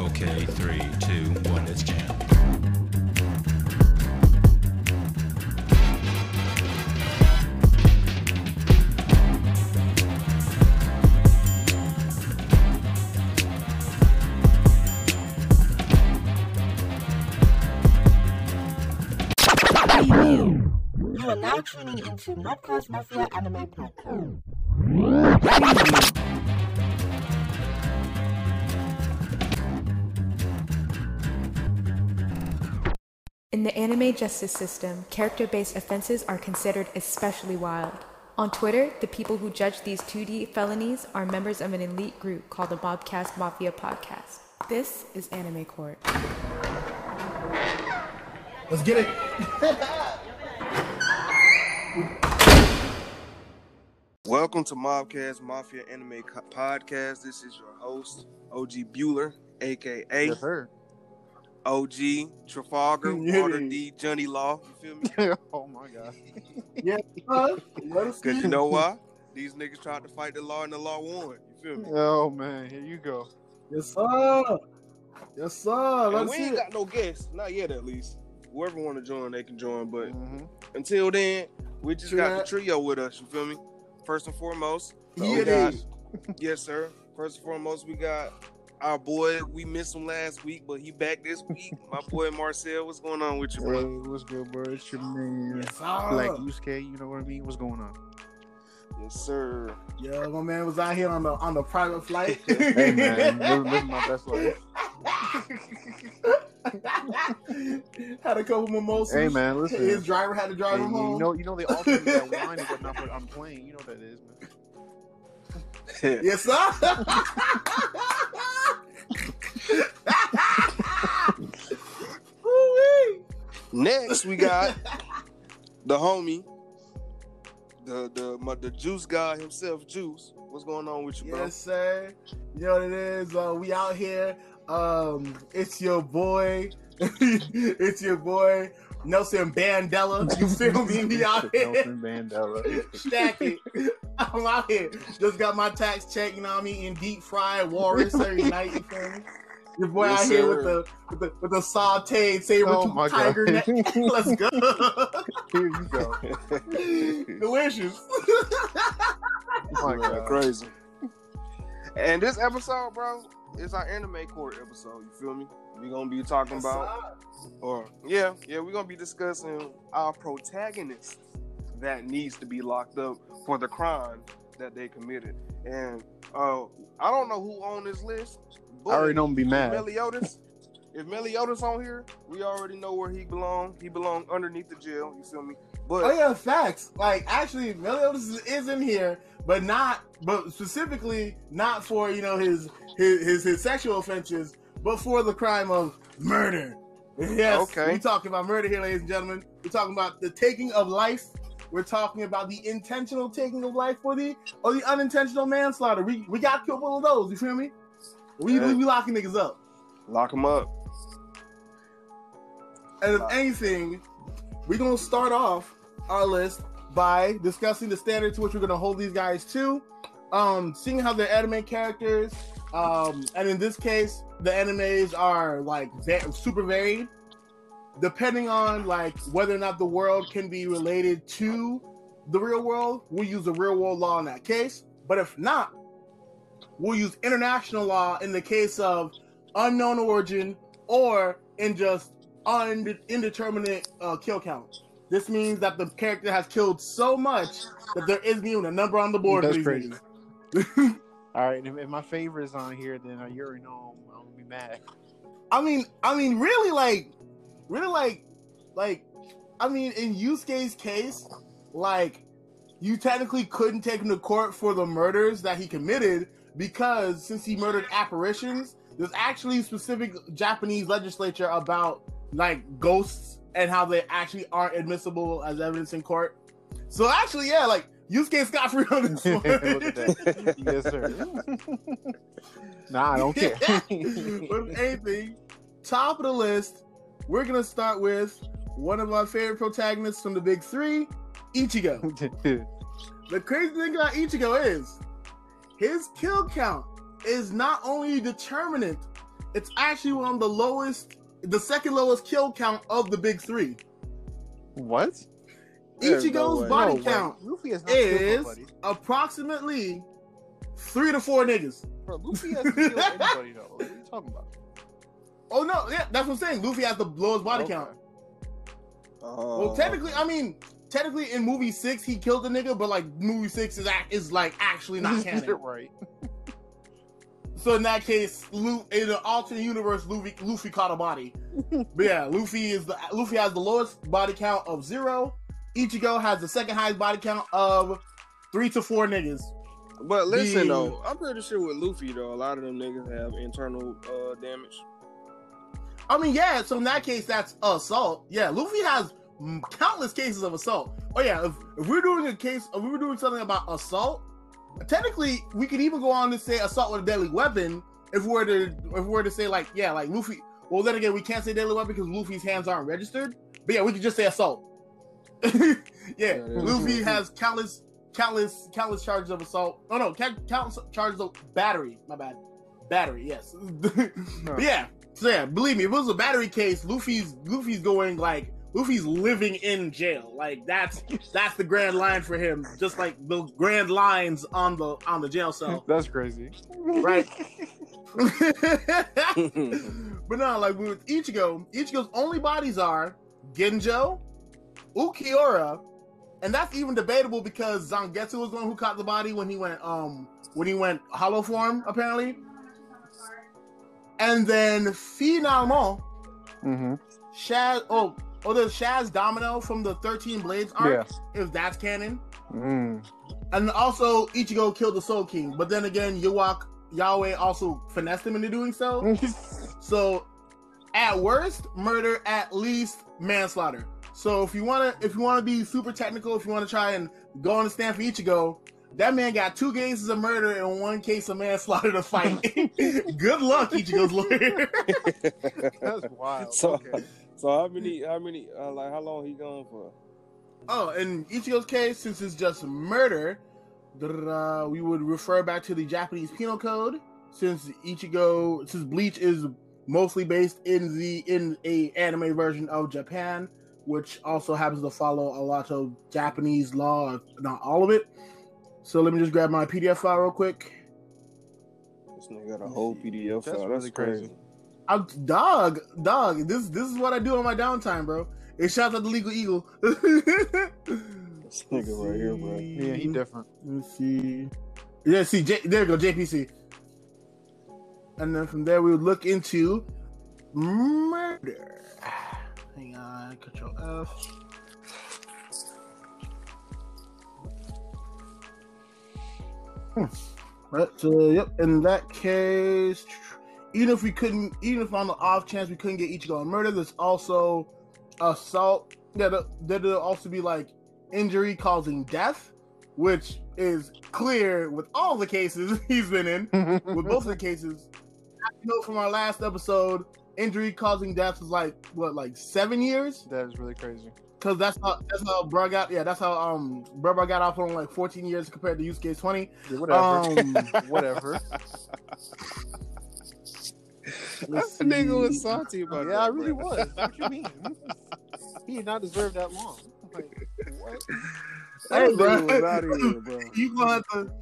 Okay, three, two, one, let's jam. You are now tuning into Mobcast Mafia Anime Podcast. In the anime justice system, character based offenses are considered especially wild. On Twitter, the people who judge these 2D felonies are members of an elite group called the Mobcast Mafia Podcast. This is Anime Court. Let's get it. Welcome to Mobcast Mafia Anime Co- Podcast. This is your host, OG Bueller, aka Yes, sir. OG Trafalgar, Yeah. Water D, Johnny Law. You feel me? oh my god. Yeah. Let Because you know why? These niggas tried to fight the law and the law won. You feel me? Oh man, here you go. Yes, sir. Yes, sir. Let's we ain't it. got no guests, not yet at least. Whoever want to join, they can join. But Mhm. until then, we just got the trio with us. You feel me? First and foremost, Yeah, yes, sir. First and foremost, we got our boy. We missed him last week, but he back this week. My boy Marcel, what's going on with you, Hey, what's good, bro? It's your man. Yes, sir. Black Yusuke, you know what I mean? What's going on? Yes, sir. Yeah, my man was out here on the on the private flight. Hey man, living, living my best life. had a couple mimosas. Hey man, listen. His driver had to drive Hey, him you home. know, you know they offer me that wine and whatnot, but I'm playing. You know what that is, man. Yes, sir. Next, we got the homie, the the my, the juice guy himself, Juice. What's going on with you, bro? Yes, sir. You know what it is. Uh, we out here. Um, it's your boy. it's your boy Nelson Bandela. You feel me? We out here. Nelson Mandela. Stack it. I'm out here. Just got my tax check. You know what I mean? In deep fried walrus every night. You feel me? Your boy Yes, out here with sir. the with the with the sauteed saber Oh my tiger god. neck. Let's go. Here you go. Delicious. Oh my god. crazy. And this episode, bro, is our anime court episode. You feel me? We gonna be talking about, or yeah, yeah, we're gonna be discussing our protagonist that needs to be locked up for the crime that they committed. And uh, I don't know who on this list. But I already know I'm be mad. Meliodas. If Meliodas on here, we already know where he belong. He belong underneath the jail. You feel me? But Oh yeah, facts. Like actually, Meliodas is, is in here, but not, but specifically not for you know his his his, his sexual offenses, but for the crime of murder. Yes, Okay. we talking about murder here, ladies and gentlemen. We're talking about the taking of life. We're talking about the intentional taking of life for the or the unintentional manslaughter. We we got a couple of those. You feel me? We Yeah. we, we locking niggas up. lock them up. And if anything, we're gonna start off our list by discussing the standard to which we're gonna hold these guys to, um, seeing how they're anime characters, um, and in this case, the animes are like super varied, depending on like whether or not the world can be related to the real world. We'll use the real world law in that case, but if not, we'll use international law in the case of unknown origin or in just und- indeterminate uh, kill count. This means that the character has killed so much that there isn't even a number on the board. That's crazy. All right, if, if my favorite is on here, then uh, you already know I'm, I'm gonna be mad. I mean, I mean, really, like, really, like, like, I mean, in Yusuke's case, like, you technically couldn't take him to court for the murders that he committed because since he murdered apparitions, there's actually specific Japanese legislature about like ghosts and how they actually aren't admissible as evidence in court. So actually, yeah, like Yusuke Scott free on this one. Look at that. yes, sir. nah, I don't care. but if anything, top of the list, we're gonna start with one of my favorite protagonists from the big three, Ichigo. The crazy thing about Ichigo is his kill count is not only determinant it's actually one of the lowest, the second lowest kill count of the big three. What? There's Ichigo's no body No count not is approximately three to four niggas. Bro, Luffy hasn't killed anybody though. What are you talking about? Oh no, yeah, that's what I'm saying. Luffy has the lowest body Okay. count. Uh, Well, technically, I mean, technically in movie six he killed the nigga, but like movie six is act is like actually not canon. right. So in that case, Lu- in an alternate universe, Luffy Luffy caught a body. but yeah, Luffy is the Luffy has the lowest body count of zero. Ichigo has the second highest body count of three to four niggas. But listen The- though, I'm pretty sure with Luffy though, a lot of them niggas have internal uh, damage. I mean, yeah. So in that case, that's assault. Yeah, Luffy has countless cases of assault. Oh yeah, if, if we're doing a case, if we were doing something about assault, technically we could even go on to say assault with a deadly weapon. If we were to, if we were to say like, yeah, like Luffy. Well, then again, we can't say deadly weapon because Luffy's hands aren't registered. But yeah, we could just say assault. Yeah, yeah. Luffy has countless, countless, countless charges of assault. Oh no, count- countless charges of battery. My bad, battery. Yes. But yeah. So yeah, believe me, if it was a battery case, Luffy's Luffy's going like Luffy's living in jail. Like that's that's the grand line for him. Just like the grand lines on the on the jail cell, That's crazy. right? but no, like with Ichigo, Ichigo's only bodies are Ginjo, Ulquiorra, and that's even debatable because Zangetsu was the one who caught the body when he went um when he went hollow form apparently. And then finalement, Mm-hmm. Shaz oh oh the Shaz Domino from the 13 Blades arc, Yeah. if that's canon. Mm. And also Ichigo killed the Soul King, but then again Yhwach Yahweh also finessed him into doing so. So at worst, murder, at least manslaughter. So if you wanna if you wanna be super technical, if you wanna try and go on the stand for Ichigo, that man got two cases of murder and one case of manslaughter to fight. Good luck, Ichigo's lawyer. That's wild. So- okay. So how many? How many? Uh, like how long he gone for? oh, in Ichigo's case, since it's just murder, uh, we would refer back to the Japanese Penal Code. Since Ichigo, since Bleach is mostly based in the in a anime version of Japan, which also happens to follow a lot of Japanese law, not all of it. So let me just grab my PDF file real quick. This nigga got a whole PDF That's file. really That's crazy. crazy. I'm dog, dog. This this is what I do on my downtime, bro. It shouts out the legal eagle. This nigga right here, bro. Yeah, he different. Let me see. Yeah, see, J- there we go, JPC. And then from there, we would look into murder. Hang on, Control F. Hmm. Right, so yep. In that case, even if we couldn't, even if on the off chance we couldn't get Ichigo murder, there's also assault. Yeah, there- there'll also be like injury causing death, which is clear with all the cases he's been in. With both of the cases, you know from our last episode, injury causing death is like what, like seven years? that is really crazy. Because that's how that's how bro got yeah that's how um bro got off on like 14 years compared to Yusuke's 20. Yeah, whatever. Um, whatever. That nigga was salty about yeah, that. I really bro. was. What you mean? he did not deserve that long. Like, what? That Hey, bro. was out of here, bro. you gonna have to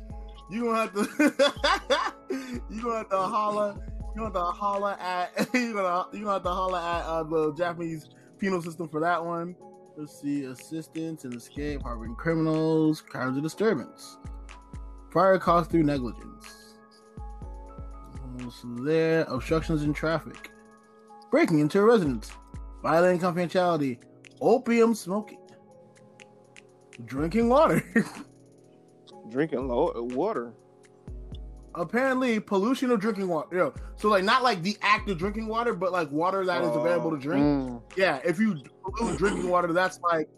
you gonna have to you gonna have to holler you gonna have to holler at you gonna you gonna have to holler at uh, the Japanese penal system for that one. Let's see, assistance and escape, harboring criminals, crimes of disturbance, fire caused through negligence. Also there, obstructions in traffic, breaking into a residence, violating confidentiality, opium smoking, drinking water. Drinking lo- water. Apparently pollution of drinking water. Yo, so like not like the act of drinking water, but like water that is available to drink. Mm. Yeah, if you pollute drinking water, that's like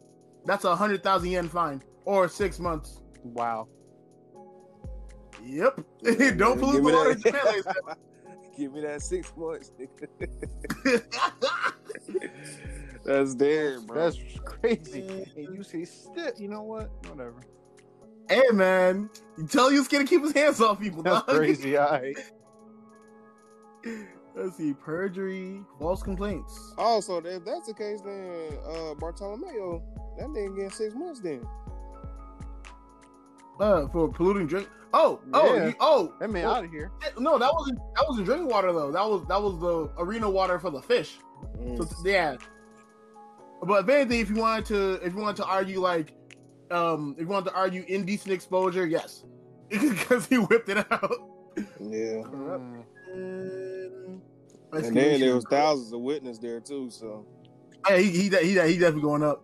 that's a hundred thousand yen fine or six months. Wow. Yep. Yeah, Don't pollute the water. that- Japan, ladies Give me that six months. That's dead, bro. That's crazy. And you say, "Still, you know what? Whatever." Hey man, you tell Yusuke to keep his hands off people. That's dog. crazy. All right. Let's see, perjury, false complaints. Also, if that's the case, then uh Bartolomeo, that nigga getting six months then. Uh, for polluting drink. Oh, oh, Yeah. you- oh. That man oh, out of here. No, that wasn't that wasn't drinking water though. That was that was the arena water for the fish. Mm. So yeah. But if anything, if you wanted to, if you wanted to argue like, um, if you wanted to argue indecent exposure, yes, because he whipped it out. Yeah. Mm. And, And then there was thousands of witnesses there too, so Yeah, he he he, he definitely going up.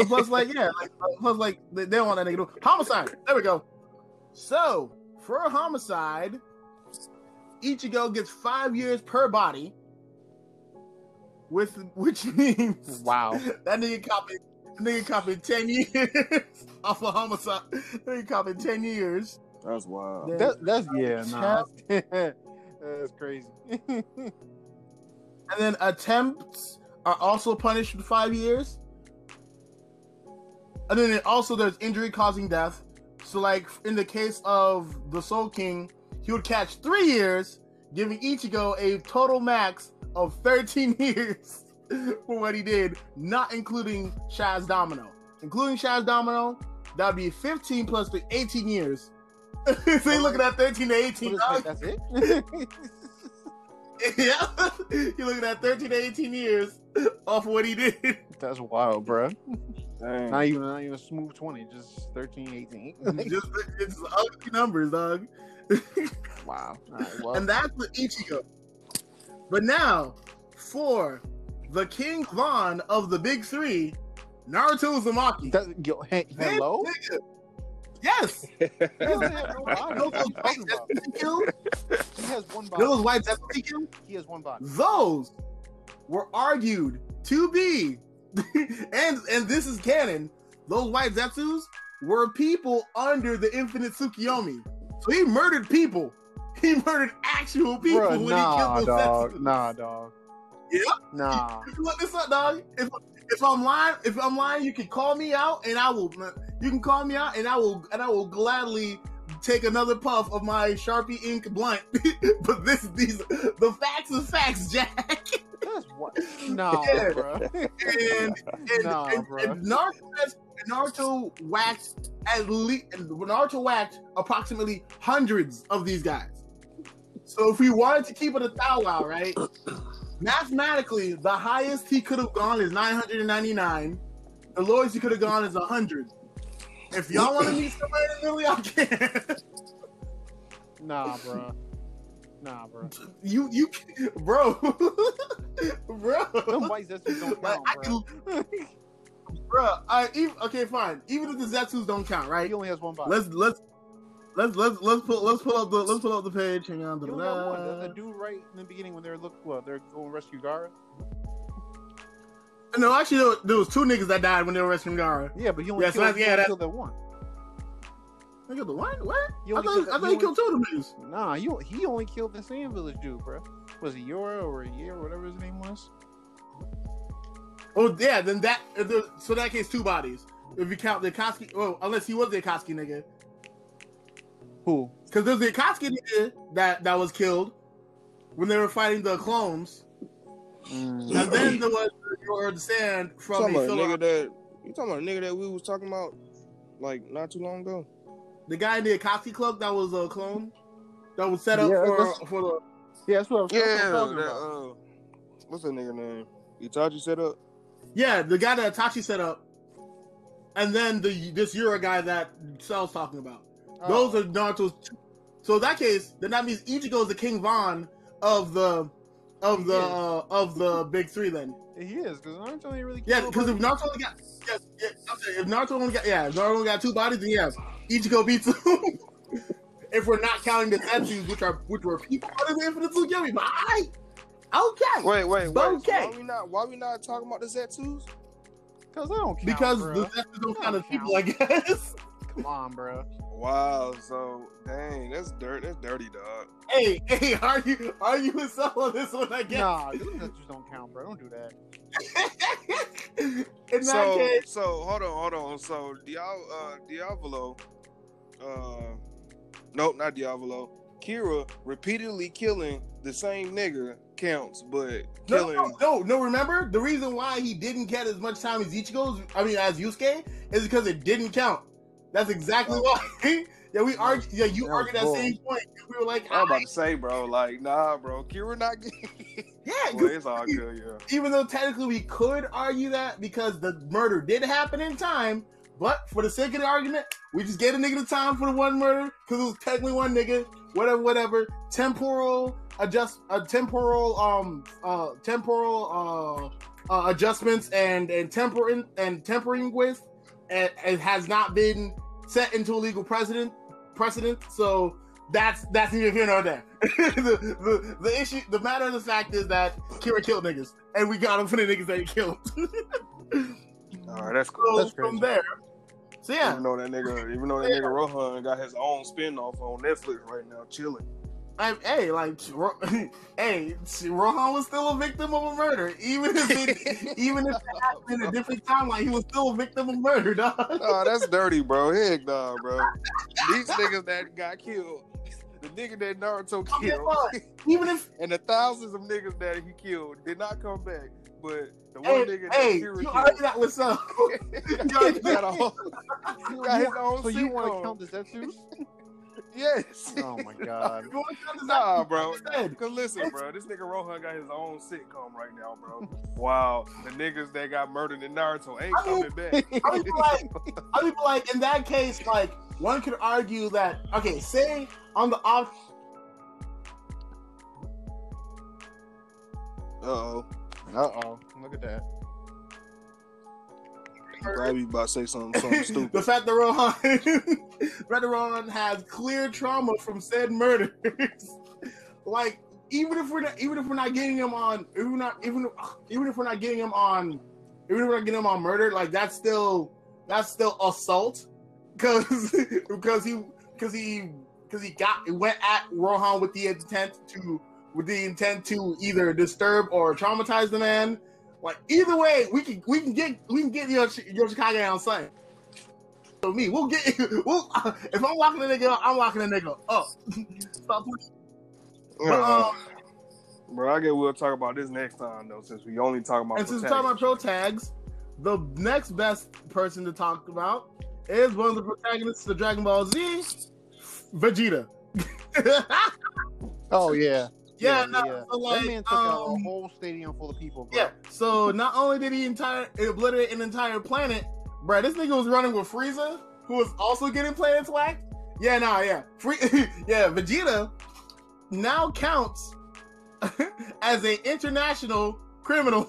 Plus, like, yeah, like, plus, like, they, they don't want that nigga to homicide. There we go. So for a homicide, Ichigo gets five years per body, with which means Wow. that nigga copied that nigga copied ten years off a homicide. That nigga copied ten years. that's wild. That, that's yeah, nah. that's crazy. and then attempts are also punished with five years. And then it also there's injury causing death. So like in the case of the Soul King, he would catch three years, giving Ichigo a total max of 13 years for what he did, not including Shaz Domino. Including Shaz Domino, that would be 15 plus the 18 years. so you looking at 13 to 18. What dog. That's it. Yeah, you're looking at 13 to 18 years off what he did. that's wild, bro. Dang. Not even not even a smooth twenty, just 13, 18. Just it's ugly numbers, dog. wow. All right, well, and that's with Ichigo. But now, for the King Von of the Big Three, Naruto Uzumaki. that, yo, hey, This hello. nigga- Yes. He doesn't have no body. Those What are you white talking about? Zeppelin he killed, He has one body. those white Zeppelin he killed, He has one body. those were argued to be, and and this is canon. Those white Zetsus were people under the Infinite Tsukiyomi. So he murdered people. He murdered actual people Bruh, when nah, he killed those dog. Zetsus. Nah, dog. Yeah. Nah. If you look this up, dog. If if I'm lying, if I'm lying, you can call me out, and I will. You can call me out, and I will, and I will gladly take another puff of my Sharpie ink blunt. but this, these, the facts are facts, Jack. That's what. Nah, Yeah. bro. and and, Nah, and, bro. and Naruto, Naruto waxed at least, Naruto waxed approximately hundreds of these guys. So if we wanted to keep it a thou wow, right? Mathematically, the highest he could have gone is 999. The lowest he could have gone is 100. If y'all want to meet somebody in the middle, y'all can. Nah, bro. Nah, bro. you, you, bro, bro. Them white don't Like, count, I bro. can, bro. I, even, okay, fine. Even if the Zetsus don't count, right? He only has one body. Let's let's let's let's let's pull let's pull up the let's pull up the page. Hang on. Got one. The, the dude right in the beginning when they're look well, they're going to rescue Gaara. No, actually, there was, there was two niggas that died when they were rescuing Gaara. Yeah, but he only Yeah, so killed, that's- he yeah, only that- killed that one. The what? I thought, killed- I thought he killed two of them niggas. Nah, you he only killed the Sand Village dude, bro. Was it Yora or Year or whatever his name was? Oh yeah, then that so in that case two bodies. If you count the Akatsuki, well, unless he was the Akatsuki nigga, Who? because there's the Akatsuki nigga that that was killed when they were fighting the clones, Mm. and then there was the, or the sand You from the, about nigga that you talking about a nigga that we was talking about like not too long ago? the guy in the Akatsuki cloak that was a clone that was set up Yeah, for for the Yeah, that's what I was, that's what Yeah, I'm talking that, about. uh, what's that nigga name? Itachi set up. Yeah, the guy that Itachi set up, and then the this Yura guy that Cell's talking about. Those Oh. are Naruto's. Two. So in that case, then that means Ichigo is the King Von of the of the He is. uh, of the big three. Then He is because Naruto ain't really. yeah, killed because if. Naruto only got yes, yeah, I'm if Naruto only got yeah, if Naruto only got two bodies, then yeah, Ichigo beats him. if we're not counting the Zetsus, which are which were people under the Infinite Tsukiyomi, but I okay, Wait, wait, wait. So Okay. why we not why we not talking about the Zetsus? Because they don't count, because bro. the Zetsus don't They count as people, I guess. Come on, bro. Wow, so dang, that's dirt. That's dirty, dog. Hey, hey, are you are you with some on this one? I guess. Nah, those just don't count, bro. Don't do that. In that So, case, so hold on, hold on. So Diavolo, uh, Diavolo, uh, nope, not Diavolo. Kira repeatedly killing the same nigga counts, but No, killing. no, no, no. Remember the reason why he didn't get as much time as Ichigo's, I mean, as Yusuke, is because it didn't count. That's exactly why. yeah, we argued. Yeah, you was argued that same point. We were like, I'm about to say, bro, like, nah, bro, Kira not. Getting. yeah, Boy, it's all good, yeah. even though technically we could argue that because the murder did happen in time, but for the sake of the argument, we just gave a nigga the time for the one murder because it was technically one nigga, whatever, whatever. Temporal adjust, uh, temporal, um, uh, temporal, uh, uh adjustments and and tempering and tempering with, it has not been set into a legal precedent. Precedent, so that's that's neither here nor there. the, the the issue, the matter of the fact is that Kira killed niggas, and we got him for the niggas that he killed. All right, that's so cool. That's from there, so yeah, Even though that nigga, even though that nigga Rohan got his own spin-off on Netflix right now, chilling. I, hey, like, Ro- hey, Rohan was still a victim of a murder, even if it, even if it happened in a different timeline, he was still a victim of murder, dog. Oh, that's dirty, bro. Heck nah, bro. These niggas that got killed, the nigga that Naruto oh, killed, fine. Even if, and the thousands of niggas that he killed did not come back. But the hey, one nigga hey, that Kira you argue that with some. killed, he got, a whole, he got his own So you want to sitcom. count the Zetsu? Yes. Oh my god. You wanna count this Nah, bro. Cause listen, bro, this nigga Rohan got his own sitcom right now, bro. Wow, the niggas that got murdered in Naruto ain't I mean, coming back. I mean, like, I mean, like in that case, like one could argue that okay, say on the off, Uh oh. Uh oh. Look at that. Probably about to say something, something stupid. the fact that Rohan, the fact that Rohan has clear trauma from said murders, like even if we're not, even if we're not getting him on, even we're not even even if we're not getting him on, even if we're not getting him on murder, like that's still that's still assault, because because he because he because he got went at Rohan with the intent to with the intent to either disturb or traumatize the man. Like either way, we can we can get we can get your your Chicago on site. So me, we'll get we'll if I'm locking the nigga up, I'm locking the nigga up. Stop playing. But, um, bro, I guess we'll talk about this next time though, since we only talk about. and since we're talking about pro tags, the next best person to talk about is one of the protagonists of Dragon Ball Z, Vegeta. Oh yeah. Yeah, no, so like, that man took out a um, whole stadium full of people. Bro. Yeah. So not only did he entire obliterate an entire planet, bro, this nigga was running with Frieza, who was also getting planets whacked. Yeah, nah, yeah. Free yeah, Vegeta now counts as an international criminal.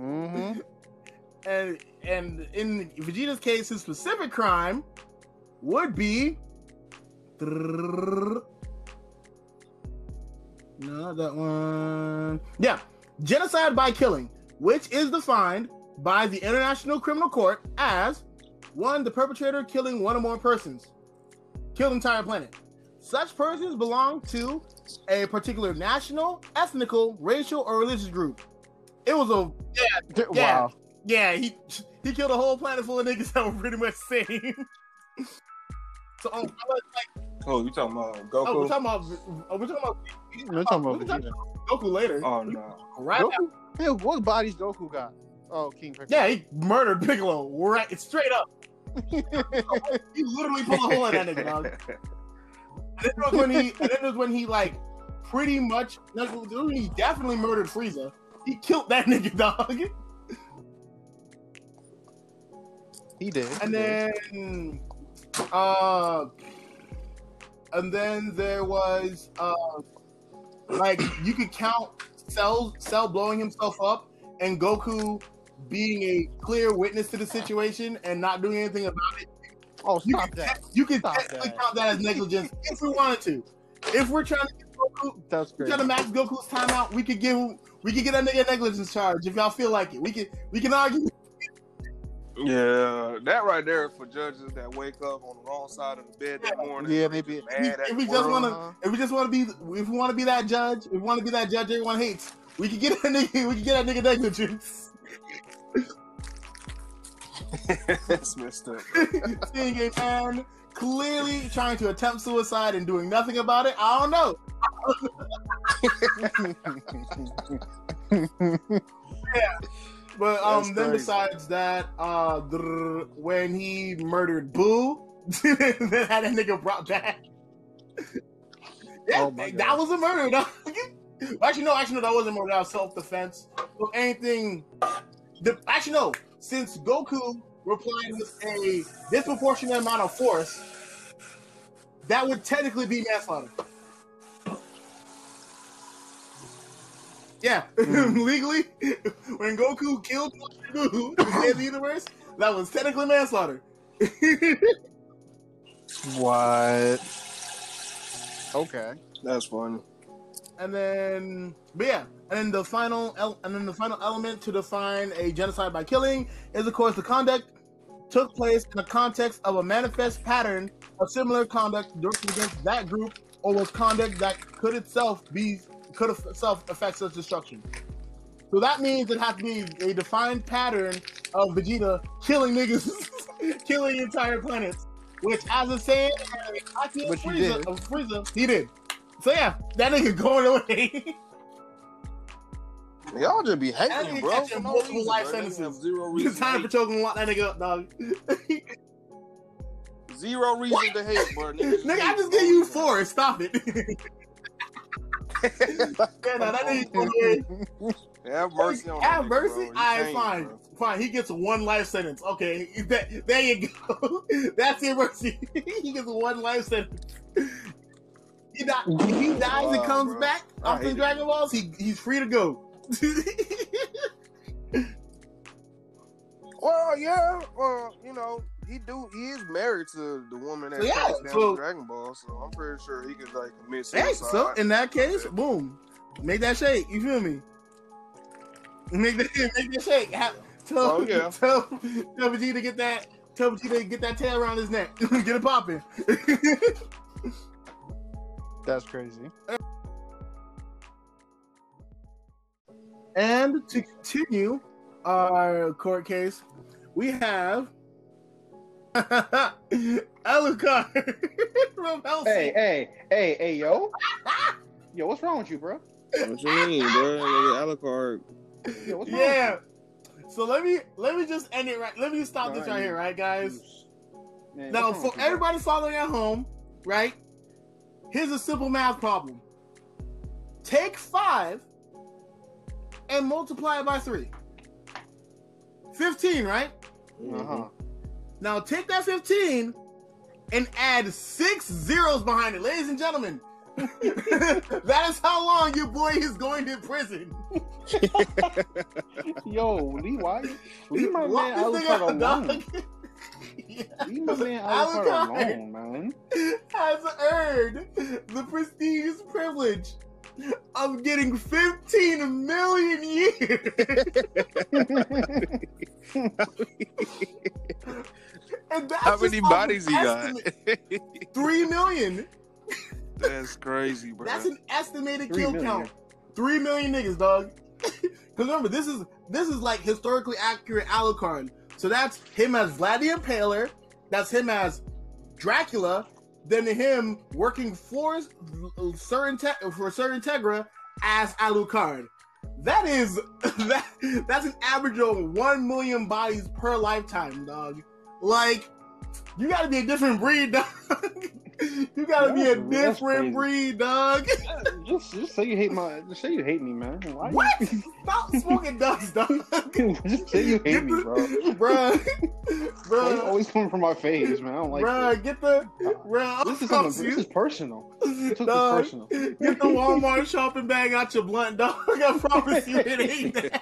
Mm-hmm. And and in Vegeta's case, his specific crime would be no that one. Yeah, genocide by killing, which is defined by the International Criminal Court as one, the perpetrator killing one or more persons, killed entire planet. Such persons belong to a particular national, ethnical, racial, or religious group. It was a Yeah. Wow. yeah, he he killed a whole planet full of niggas that were pretty much the same. so, um, like, Oh, you talking about oh, we're Goku? talking about oh, we're talking about We're talking about we're talking Vegeta. Goku later. Oh no. right? Goku? Hey, what bodies Goku got? Oh, King Piccolo. Yeah, he murdered Piccolo. Right, it's straight up. He literally pulled a hole in that nigga, dog. And then it was when he, and then it was when he like pretty much, no, he definitely murdered Frieza. He killed that nigga, dog. he did. And he did. then, uh, and then there was, uh, like you could count Cell Cell blowing himself up and Goku being a clear witness to the situation and not doing anything about it. oh, You stop that. you could Stop technically that. count that as negligence if we wanted to. If we're trying to get Goku, That's trying to max Goku's timeout, we could give we could get that nigga a negligence charge if y'all feel like it. We can we can argue. Yeah, that right there is for judges that wake up on the wrong side of the bed that morning. Yeah, maybe. Mad If we just wanna- Uh-huh. If we just want to be, if we want to be that judge, if we want to be that judge everyone hates, we can get that nigga. We can get that nigga negligence. That's messed up. Seeing a man clearly trying to attempt suicide and doing nothing about it. I don't know. But um, That's then crazy. besides that, uh, when he murdered Boo, then had that nigga brought back. yeah, Oh that was a murder. dog. actually, no, actually, no, that wasn't murder. That was self defense. If anything, the actually no, since Goku replied with a disproportionate amount of force, that would technically be manslaughter. Yeah, mm-hmm. legally, when Goku killed to save the universe, that was technically manslaughter. what? Okay. That's funny. and then, but yeah, and then the final, el- and then the final element to define a genocide by killing is, of course, the conduct took place in the context of a manifest pattern of similar conduct directed against that group, or was conduct that could itself be could itself affect such destruction. So that means it has to be a defined pattern of Vegeta killing niggas, killing entire planets. Which, as I feel Which he Frieza, did. of Frieza, he did. So yeah, that nigga going away. Y'all just be hating, nigga bro. catching For no multiple reason, life bro. Sentences. Zero it's time to for choking to lock that nigga up, dog. Zero reason to hate, bro. Niggas nigga, I just gave you four. Stop it. Yeah, that nigga going away. Have mercy on Have mercy. bro. Right, fine, bro. fine. He gets one life sentence. Okay, that, there you go. That's your mercy. he gets one life sentence. He die, if he dies and comes bro. back I after hate. Dragon Balls, he he's free to go. Well, yeah. Well, you know, he do. He is married to the woman that Yeah, passed down so- Dragon Ball, so I'm pretty sure he could like commit Hey, so in that case, boom, make that shake. You feel me? Make that make that shake. Have, tell, Oh, yeah. tell, tell Vegeta to get that. Tell Vegeta to get that tail around his neck. get it popping. That's crazy. and to continue our court case, we have Alucard from Hellsing. Hey, hey, hey, hey, yo. Yo, what's wrong with you, bro? What you mean, bro? Nigga, Alucard. Yo, what's wrong Yeah. So let me let me just end it right. Let me stop this right you- here, right, guys. Man, Now, for with you, bro? everybody following at home, right? Here's a simple math problem. Take five and multiply it by three. 15, right? Uh-huh. Now take that 15 and add six zeros behind it. Ladies and gentlemen, that is how long your boy is going to prison. Yo, Lee, why? Leave my Lock man this Alucard nigga up, alone. Yeah. Leave my man Alucard. Alucard alone, man. has earned the prestigious privilege of getting 15 million years. And that's How many bodies an he got? Three million. That's crazy, bro. That's an estimated Three kill million. count. Three million niggas, dog. Because remember, this is this is like historically accurate Alucard. So that's him as Vlad the Impaler. That's him as Dracula. Then him working for Sir Inte- for Sir Integra as Alucard. That is that that's an average of one million bodies per lifetime, dog. Like you gotta be a different breed, dog. you gotta be a different breed, dog. just, just say you hate my. Just say you hate me, man. Why What? Stop smoking dust, dog. just say you hate me, bro. Bro, Why Bruh. always coming from my face, man? I don't like this. get the. Bruh, This is promise This is personal. this Dog, personal. Get the Walmart shopping bag out your blunt, dog. I promise you it ain't that.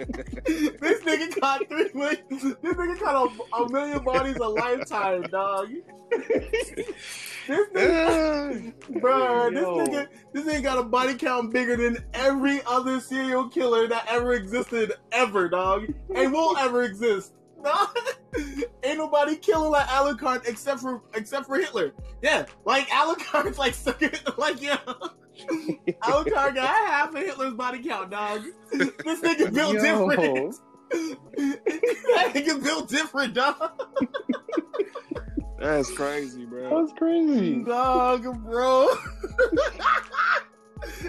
This nigga caught three million. This nigga caught a, a million bodies a lifetime, dog. This nigga. Bruh, this nigga, this nigga got a body count bigger than every other serial killer that ever existed, ever, dog, and will ever exist. Ain't nobody killing like Alucard except for except for Hitler. Yeah, like Alucard's like like yeah. Alucard got half of Hitler's body count, dog. This nigga built Yo. different. that nigga built different, dog. That's crazy, bro. That's crazy. Dog, bro.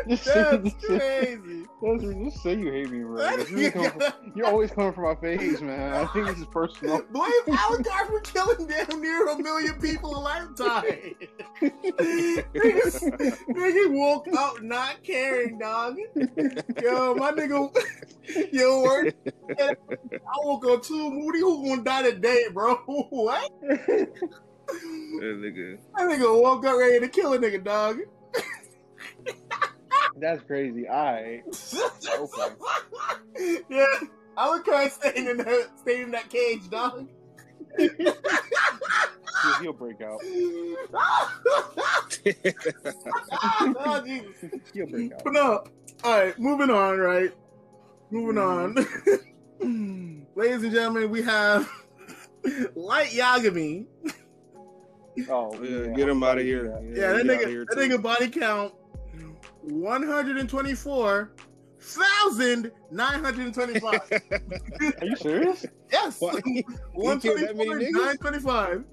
That's crazy. That's, just say you hate me, bro. Coming from- you're always coming for my face, man. I think this is personal. Blame Alucard for killing damn near a million people a lifetime. nigga, nigga woke up not caring, dog. Yo, my nigga, yo, work. I woke up too moody. Who gonna die today, bro? what? That nigga. That nigga woke up ready to kill a nigga, dog. That's crazy. I yeah, Alucard staying in that staying in that cage, dog. he'll, he'll break out. oh, Jesus. He'll break out. But no. All right, moving on, right? Moving hmm. on. Hmm. Ladies and gentlemen, we have Light Yagami. Oh Yeah, get him out of here. Yeah, that get outta nigga, here, that too. nigga body count 124,925. Are you serious? yes. He killed that many 124, niggas? 925.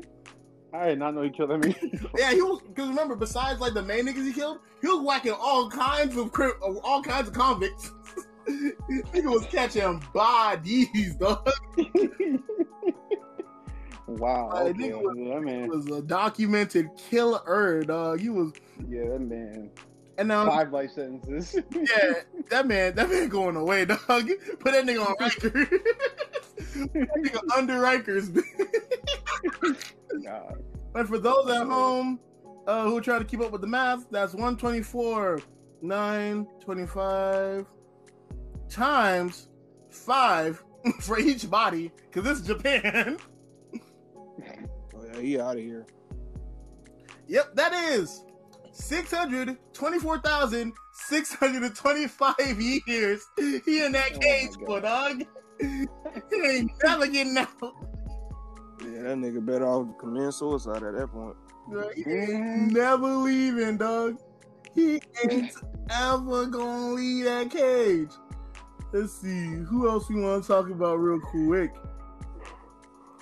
I did not know he killed that many. Yeah, he was because remember, besides like the main niggas he killed, he was whacking all kinds of all kinds of convicts. Nigga was catching bodies, dog. wow. Uh, Okay. was- Yeah, that He man. was a documented killer, dog. He was, Yeah, that man. And now Five life sentences. yeah, that man, that man going away, dog. Put that nigga on Riker. that nigga under Rikers. God. And for those at home uh, who try to keep up with the math, that's 124, 925 times 5 for each body, because this is Japan. Oh, yeah, he out of here. yep, that is 624,625 years he in that Oh cage for, dog. He ain't never getting out. Yeah, that nigga better off committing suicide at that point. Bro, He ain't never leaving, dog. He ain't ever gonna leave that cage. Let's see, who else we want to talk about real quick?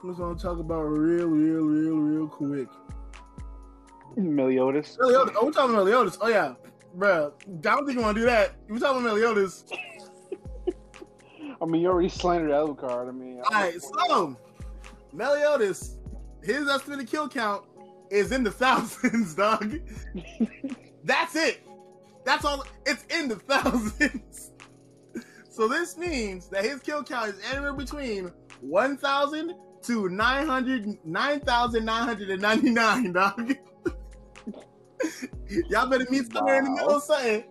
Who's gonna talk about real, real, real, real quick? Meliodas. Meliodas. Oh, we're talking about Meliodas. Oh yeah, bro. I don't think you want to do that. We're talking about Meliodas. I mean, you already slandered Alucard. I mean, All right, so Meliodas, his estimated kill count is in the thousands, dog. That's it. That's all. It's in the thousands. So this means that his kill count is anywhere between 1,000 to 900, 9,999, dog. Y'all better meet somewhere in the middle of something,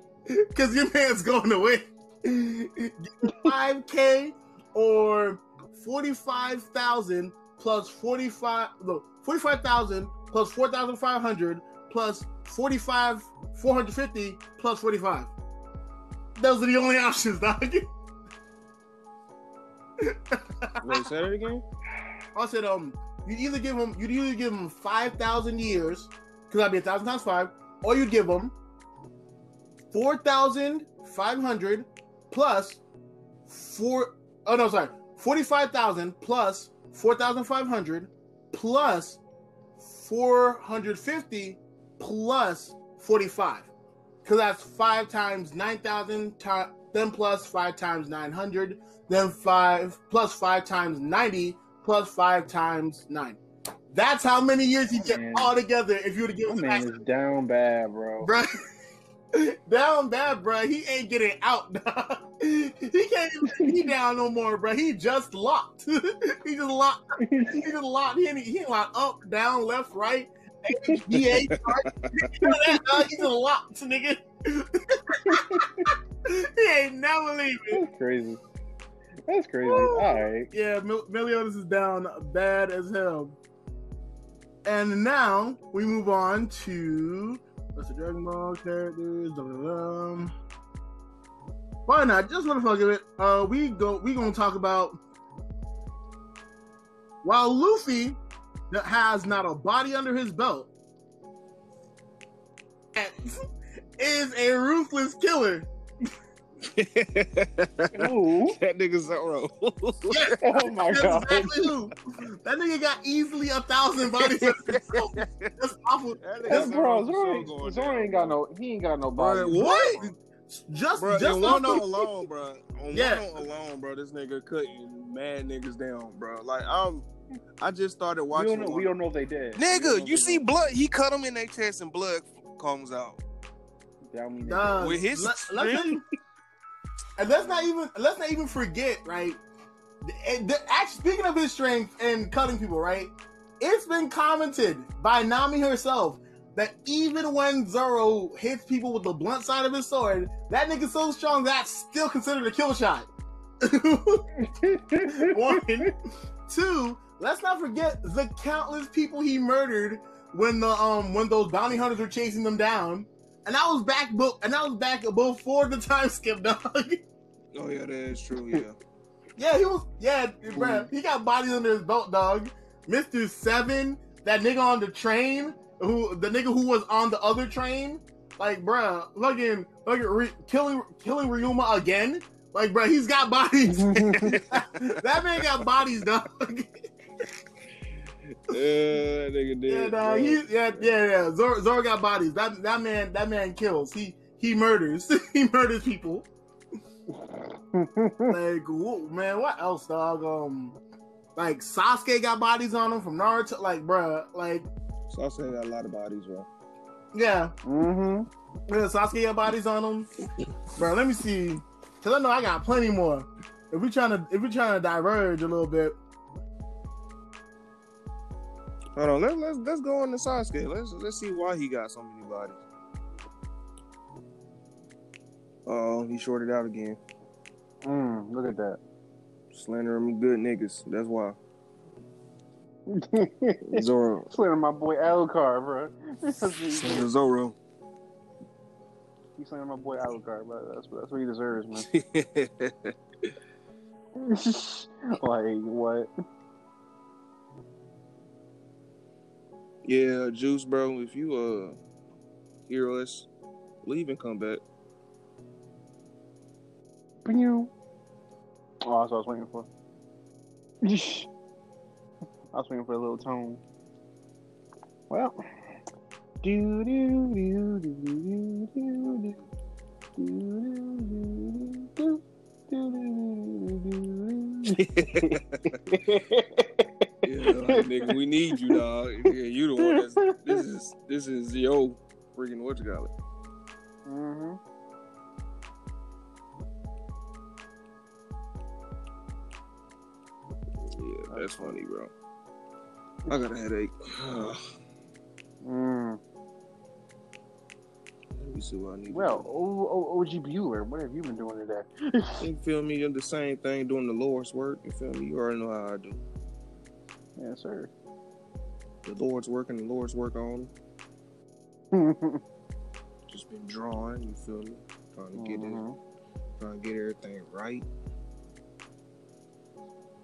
because your man's going away. 5K or 45,000 plus 45, no, 45,000 plus 4,500 plus 45, 450 plus 45. Those are the only options, dog. Wait, say that again? I said, um, you either give him, you'd either give him five thousand years, because that'd be a thousand times five, or you'd give them four thousand five hundred plus four. Oh no, sorry, forty-five thousand plus four thousand five hundred plus four hundred fifty plus forty-five, because that's five times nine thousand. Ti- then plus five times nine hundred. Then five plus five times ninety plus five times nine. That's how many years you get Man. all together if you were to give him man is down bad, bro. bro. down bad, bro. He ain't getting out. dog. he can't even be down no more, bro. He just locked. he just locked. He just locked. He ain't, he ain't locked up, down, left, right. A, B, A, start. You know that, dog? He just locked, nigga. he ain't never leaving. That's crazy. That's crazy. All right. Yeah, Mil- Meliodas is down bad as hell. And now we move on to what's the Dragon Ball characters. Why not? Just for the fuck of it, uh, we go. We gonna talk about while Luffy that has not a body under his belt is a ruthless killer. Ooh. that nigga Zoro. Yes, Oh my that's god. exactly who. That nigga got easily a thousand bodies. That's awful. That That's bro, got Zoro, the ain't- Zoro ain't got no. He ain't got no Bro, body. What? Just, Bro, just in one the- alone, bro. On Yeah. one alone, bro. This nigga cutting mad niggas down, bro. Like I'm, I just started We watching. don't know. We don't know if they dead. We don't know Nigga, you see dead. blood? He cut them in their chest and blood comes out. Down. Nah, With his let- let's not- strength? And let's not even let's not even forget, right? The, actually, speaking of his strength and cutting people, right? It's been commented by Nami herself that even when Zoro hits people with the blunt side of his sword, that nigga's so strong that's still considered a kill shot. One, two. Let's not forget the countless people he murdered when the um when those bounty hunters were chasing them down, and I was back, bu- and I was back before the time skip, dog. Oh yeah, that is true. Yeah. yeah, he was. Yeah, bruh, mm-hmm. he got bodies under his belt, dog. Mister Seven, that nigga on the train, who the nigga who was on the other train, like, bruh, fucking, fucking re- killing, killing Ryuma again. Like, bruh, he's got bodies. that man got bodies, dog. Yeah, that nigga did. Yeah, bro. dog. He, yeah, yeah, yeah. Zoro, Zoro got bodies. That that man, that man kills. He he murders. he murders people. like, whoa, man, what else, dog? Um, like Sasuke got bodies on him from Naruto. Like, bruh, like, Sasuke got a lot of bodies, bro. yeah, mm-hmm. yeah. Sasuke got bodies on him, bro. Let me see, cause I know I got plenty more. If we trying to, if we trying to diverge a little bit, Hold on, let's let's let's go on to Sasuke. Let's let's see why he got so many bodies. Oh, he shorted out again. Mm, look at that. Slandering me good niggas. That's why. Zoro. Slander my boy Alucard, bro. Slander Zoro. He slandering my boy Alucard, bro. That's that's what he deserves, man. like what? Yeah, Juice, bro. If you uh hear us, leave and come back. Pew. Oh, that's what I was waiting for. I was waiting for a little tone. Well, do do do do do do do do do do do do do Yeah, like, nigga, we need you, dog. Yeah, you the one that's this is this is yo freaking what you call it. Mm-hmm. Yeah, that's funny, bro. I got a headache. Mm. Let me see what I need. Well, o- OG Bueller, what have you been doing today? you feel me? I'm the same thing doing the Lord's work. You feel me? You already know how I do. Yes, sir. The Lord's working, the Lord's work on. Just been drawing. You feel me? Trying to get it, Mhm. trying to get everything right.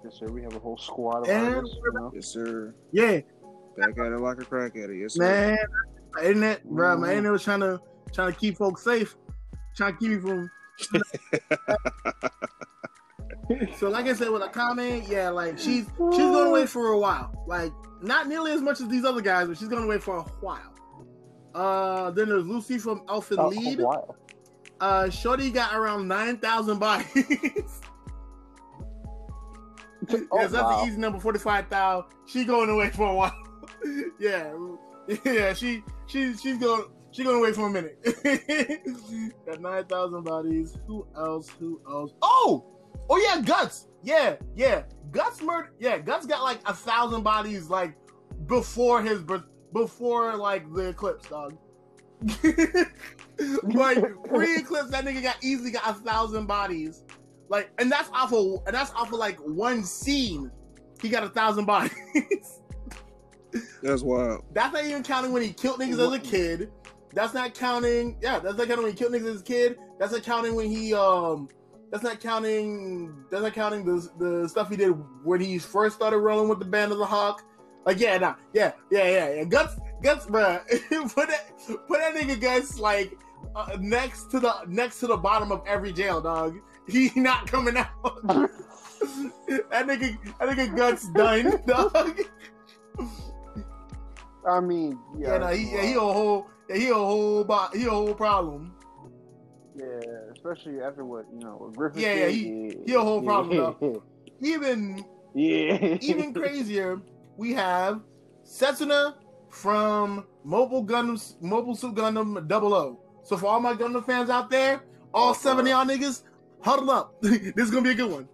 Yes, sir. We have a whole squad of And artists. You know? Yes, sir. yeah, Back at it like a crack at it. Yes, sir. man. My internet, bro. My Mhm. internet was trying to trying to keep folks safe, trying to keep me from. so, like I said, with a comment, yeah, like she's she's going away for a while. Like not nearly as much as these other guys, but she's going away for a while. Uh, then there's Lucy from Elfen Oh, Lied. Uh, Shorty got around nine thousand bodies. yes, Oh, that's wow. an easy number, forty-five thousand. She going away for a while. yeah, yeah. She she she's going she going away for a minute. Got nine thousand bodies. Who else? Who else? Oh, oh yeah, Guts. Yeah, yeah. Guts murder. Yeah, Guts got like a thousand bodies like before his birth, before like the eclipse, dog. like pre-eclipse, that nigga got easily got a thousand bodies. Like, and that's off of and that's off of like one scene. He got a thousand bodies. That's wild. that's not even counting when he killed niggas as a kid. That's not counting. Yeah, that's not counting when he killed niggas as a kid. That's not counting when he um. That's not counting. That's not counting the the stuff he did when he first started rolling with the band of the Hawk. Like yeah, nah, yeah, yeah, yeah, yeah. Guts, guts, bruh. put that, put that nigga guts like uh, next to the next to the bottom of every jail, dog. he not coming out. that nigga, that nigga guts done, dog. I mean, yeah, Yeah, no, he, yeah, he a whole, yeah, he a whole, bo- he a whole problem. Yeah, especially after what you know, what Griffith. Yeah, yeah, did, he- he a whole problem, Even, Yeah, even crazier, we have Setsuna from Mobile Gundam, Mobile Suit Gundam Double O. So for all my Gundam fans out there, all seven of y'all niggas, huddle up. this is gonna be a good one.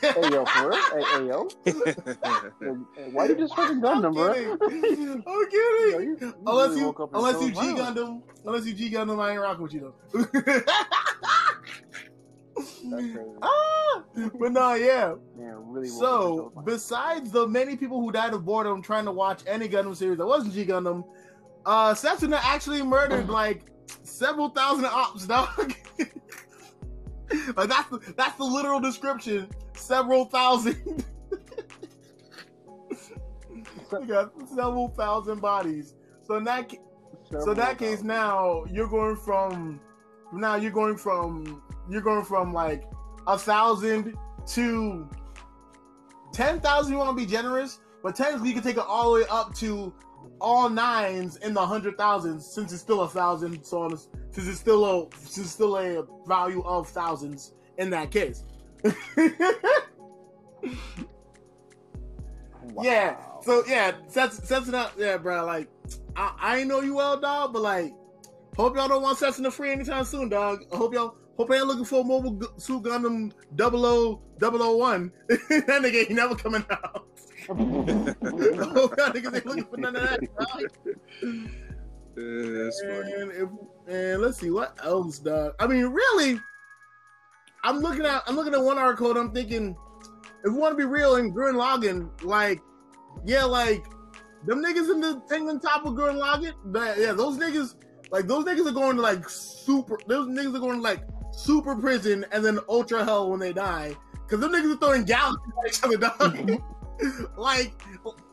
Hey yo, for real? Hey, hey yo, why you just fucking gun them, bro? kidding. I'm kidding. Yo, you- you unless really you, woke up and unless you G. Gundam, unless you G Gundam, I ain't rocking with you though. That's crazy. ah, but no, yeah. Man, really. woke up and So, besides the many people who died of boredom trying to watch any Gundam series that wasn't G Gundam, uh, Setsuna actually murdered like several thousand ops, dog. Like that's the, that's the literal description. Several thousand. we got several thousand bodies. So in that ca- so in that case, now you're going from now you're going from you're going from like a thousand to ten thousand. You want to be generous, but technically you can take it all the way up to all nines in the hundred thousands, since it's still a thousand. So on, since it's still a since it's still a value of thousands in that case. Wow. Yeah. So yeah, sets sets it up. Yeah, bro. Like I, I ain't know you well, dog, but like hope y'all don't want sets in the free anytime soon, dog. I hope y'all hope y'all looking for a mobile suit Gundam 00 001. that nigga ain't never coming out. Oh, niggas ain't looking for none of that. Dog. That's funny. And, if, and let's see what else, dog. I mean, really, I'm looking at I'm looking at one article and I'm thinking, if we want to be real in Gurren Lagann, like, yeah, like them niggas in the thing top of Gurren Lagann, that, yeah, those niggas, like those niggas are going to like super. Those niggas are going to like super prison and then ultra hell when they die, because them niggas are throwing galaxies at each other, dog. Mm-hmm. like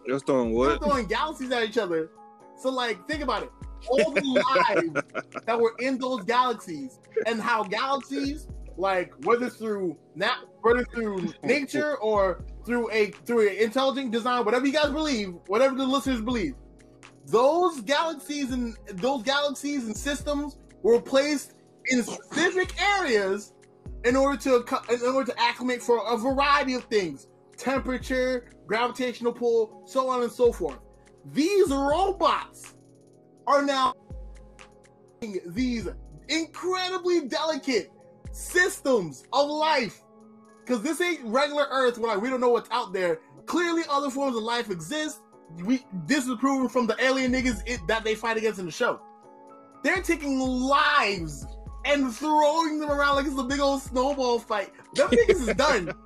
Just throwing we're throwing galaxies at each other. So, like, think about it. All the lives that were in those galaxies, and how galaxies, like, whether through not whether through nature or through a through an intelligent design, whatever you guys believe, whatever the listeners believe, those galaxies and those galaxies and systems were placed in specific areas in order to in order to acclimate for a variety of things temperature gravitational pull so on and so forth. These robots are now these incredibly delicate systems of life. Because this ain't regular earth where like, we don't know what's out there. Clearly other forms of life exist. We this is proven from the alien niggas it, that they fight against in the show. They're taking lives and throwing them around like it's a big old snowball fight. Them niggas is done.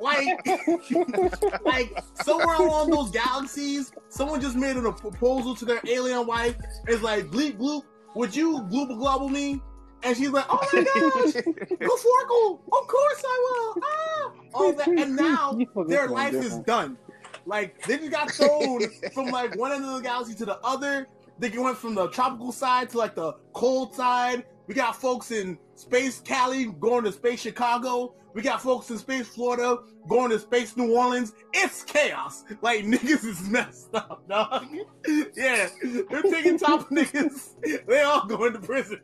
Like, like somewhere along those galaxies, someone just made a proposal to their alien wife. It's like, bleep bloop, would you glooba globble me? And she's like, oh my gosh, go Forkle, of course I will. Ah, all that, and now their life is done. Like they just got thrown from like one end of the galaxy to the other. They went from the tropical side to like the cold side. We got folks in space Cali going to space Chicago. We got folks in space Florida going to space New Orleans. It's chaos. Like niggas is messed up, dog. yeah, they're taking top niggas. They all going to prison.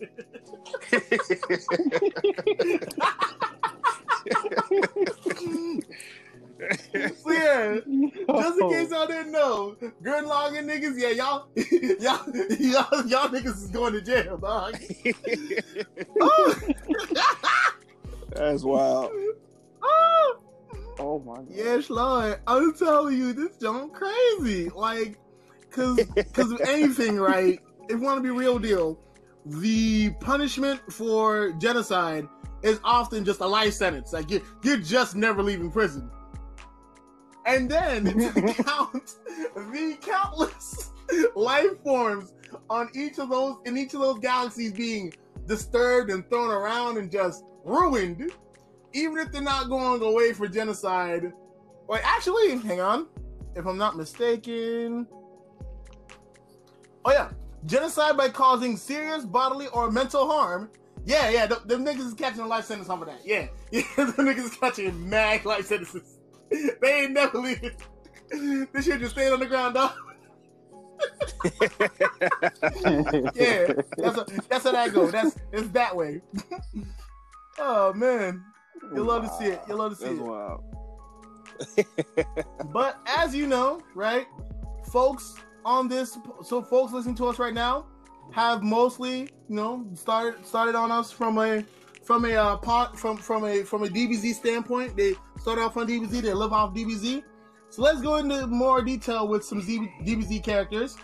So yeah, just in case y'all didn't know, Gurren Lagann niggas, yeah, y'all, y'all, y'all, y'all niggas is going to jail, dog. That's wild. Oh, Oh my god. yes, Lord, I'm telling you, this junk crazy. Like, cause, cause of anything, right? If you want to be real deal, the punishment for genocide is often just a life sentence. Like you, you're just never leaving prison. And then count the countless life forms on each of those in each of those galaxies being disturbed and thrown around and just ruined, even if they're not going away for genocide. Wait, actually, hang on. If I'm not mistaken. Oh yeah. Genocide by causing serious bodily or mental harm, Yeah, yeah, them, them niggas is catching a life sentence off of that. Yeah, yeah, the niggas is catching mad life sentences. They ain't never leaving. This shit just staying on the ground, dog. Yeah, that's a, that's how that go. That's it's that way. oh man, you love to see it. You love to see That's it. wild. But as you know, right, folks on this, so folks listening to us right now have mostly, you know, started started on us from a from a uh, pot from from a from a DBZ standpoint. They started off on DBZ. They live off DBZ. So let's go into more detail with some Z- DBZ characters.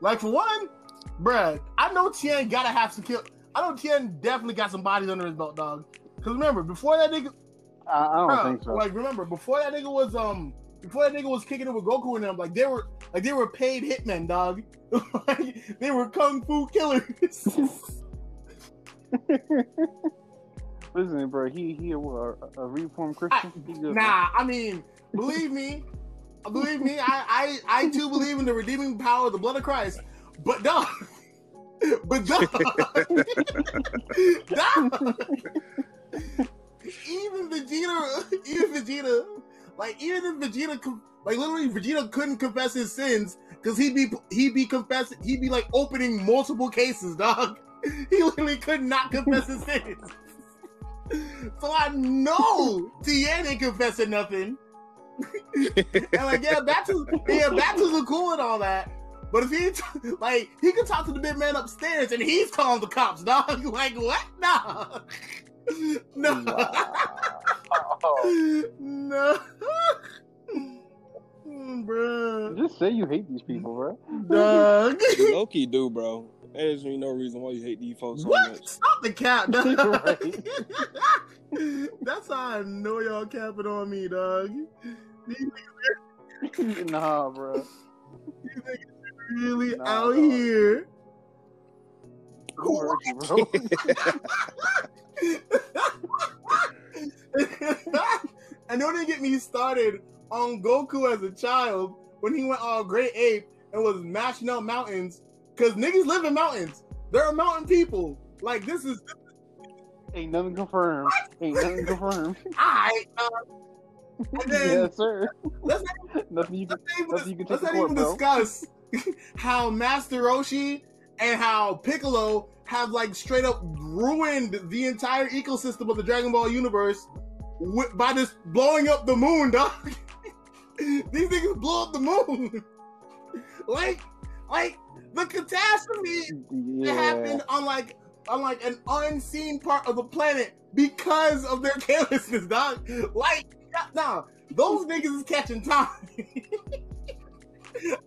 Like for one, bruh, I know Tien gotta have some kill. I know Tien definitely got some bodies under his belt, dog. Cause remember, before that nigga, I, I don't Bruh, think so. Like, remember before that nigga was um before that nigga was kicking it with Goku and them, like they were like they were paid hitmen, dog. like, they were kung fu killers. Listen, bro, he he a, a, a reformed Christian. He good, bro. nah, I mean, believe me, believe me, I I I too believe in the redeeming power of the blood of Christ. But dog, but dog, dog. even Vegeta, even Vegeta, like even if Vegeta, like literally Vegeta couldn't confess his sins because he'd be he'd be confessing, he'd be like opening multiple cases, dog. He literally could not confess his sins. So I know Tien ain't confessing nothing. and like, yeah, Baptist, yeah, Baptists are cool and all that. But if he t- like, he can talk to the big man upstairs, and he's calling the cops, dog. Like, what? No, no, mm, no, bro, Just say you hate these people, bro. dog. Loki do, bro. There's no reason why you hate these folks so What? much. Stop the cap, dog. That's how I know y'all capping on me, dog. These nah, bro. These niggas really Nah, out dog. here. Who bro? and don't even get me started on Goku as a child when he went all great ape and was mashing up mountains. Cause niggas live in mountains. They're mountain people. Like this is Ain't nothing confirmed. Ain't nothing confirmed. I. Uh, and then yes, sir. let's Nothing you can. let's not even, Nothing let's not even discuss how Master Roshi and how Piccolo have like straight up ruined the entire ecosystem of the Dragon Ball universe wi- by just blowing up the moon, dog. These niggas blow up the moon. like, like the catastrophe that happened on like on like an unseen part of the planet because of their carelessness, dog. Like, nah, those niggas is catching time.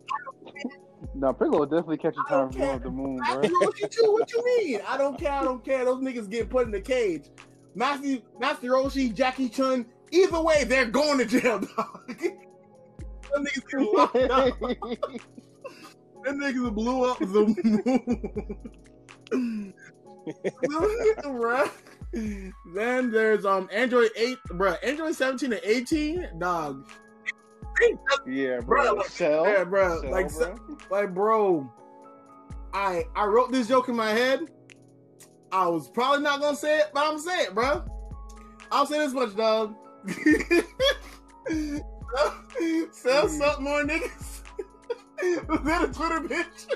Now Piccolo definitely catching time for going the moon, bro. what you do. What you mean? I don't care. I don't care. Those niggas get put in the cage. Master Master Roshi, Jackie Chun. Either way, they're going to jail, dog. Them niggas get locked up. Them niggas blew up the moon. Then there's um Android 8, bro. Android 17 and 18, dog. yeah, Bro, like- Cell. Yeah, bro. Cell, like, bro. like, bro. I I wrote this joke in my head. I was probably not gonna say it, but I'm gonna say it, bro. I'll say this much, dog. Sell something more niggas. Was that a Twitter bitch?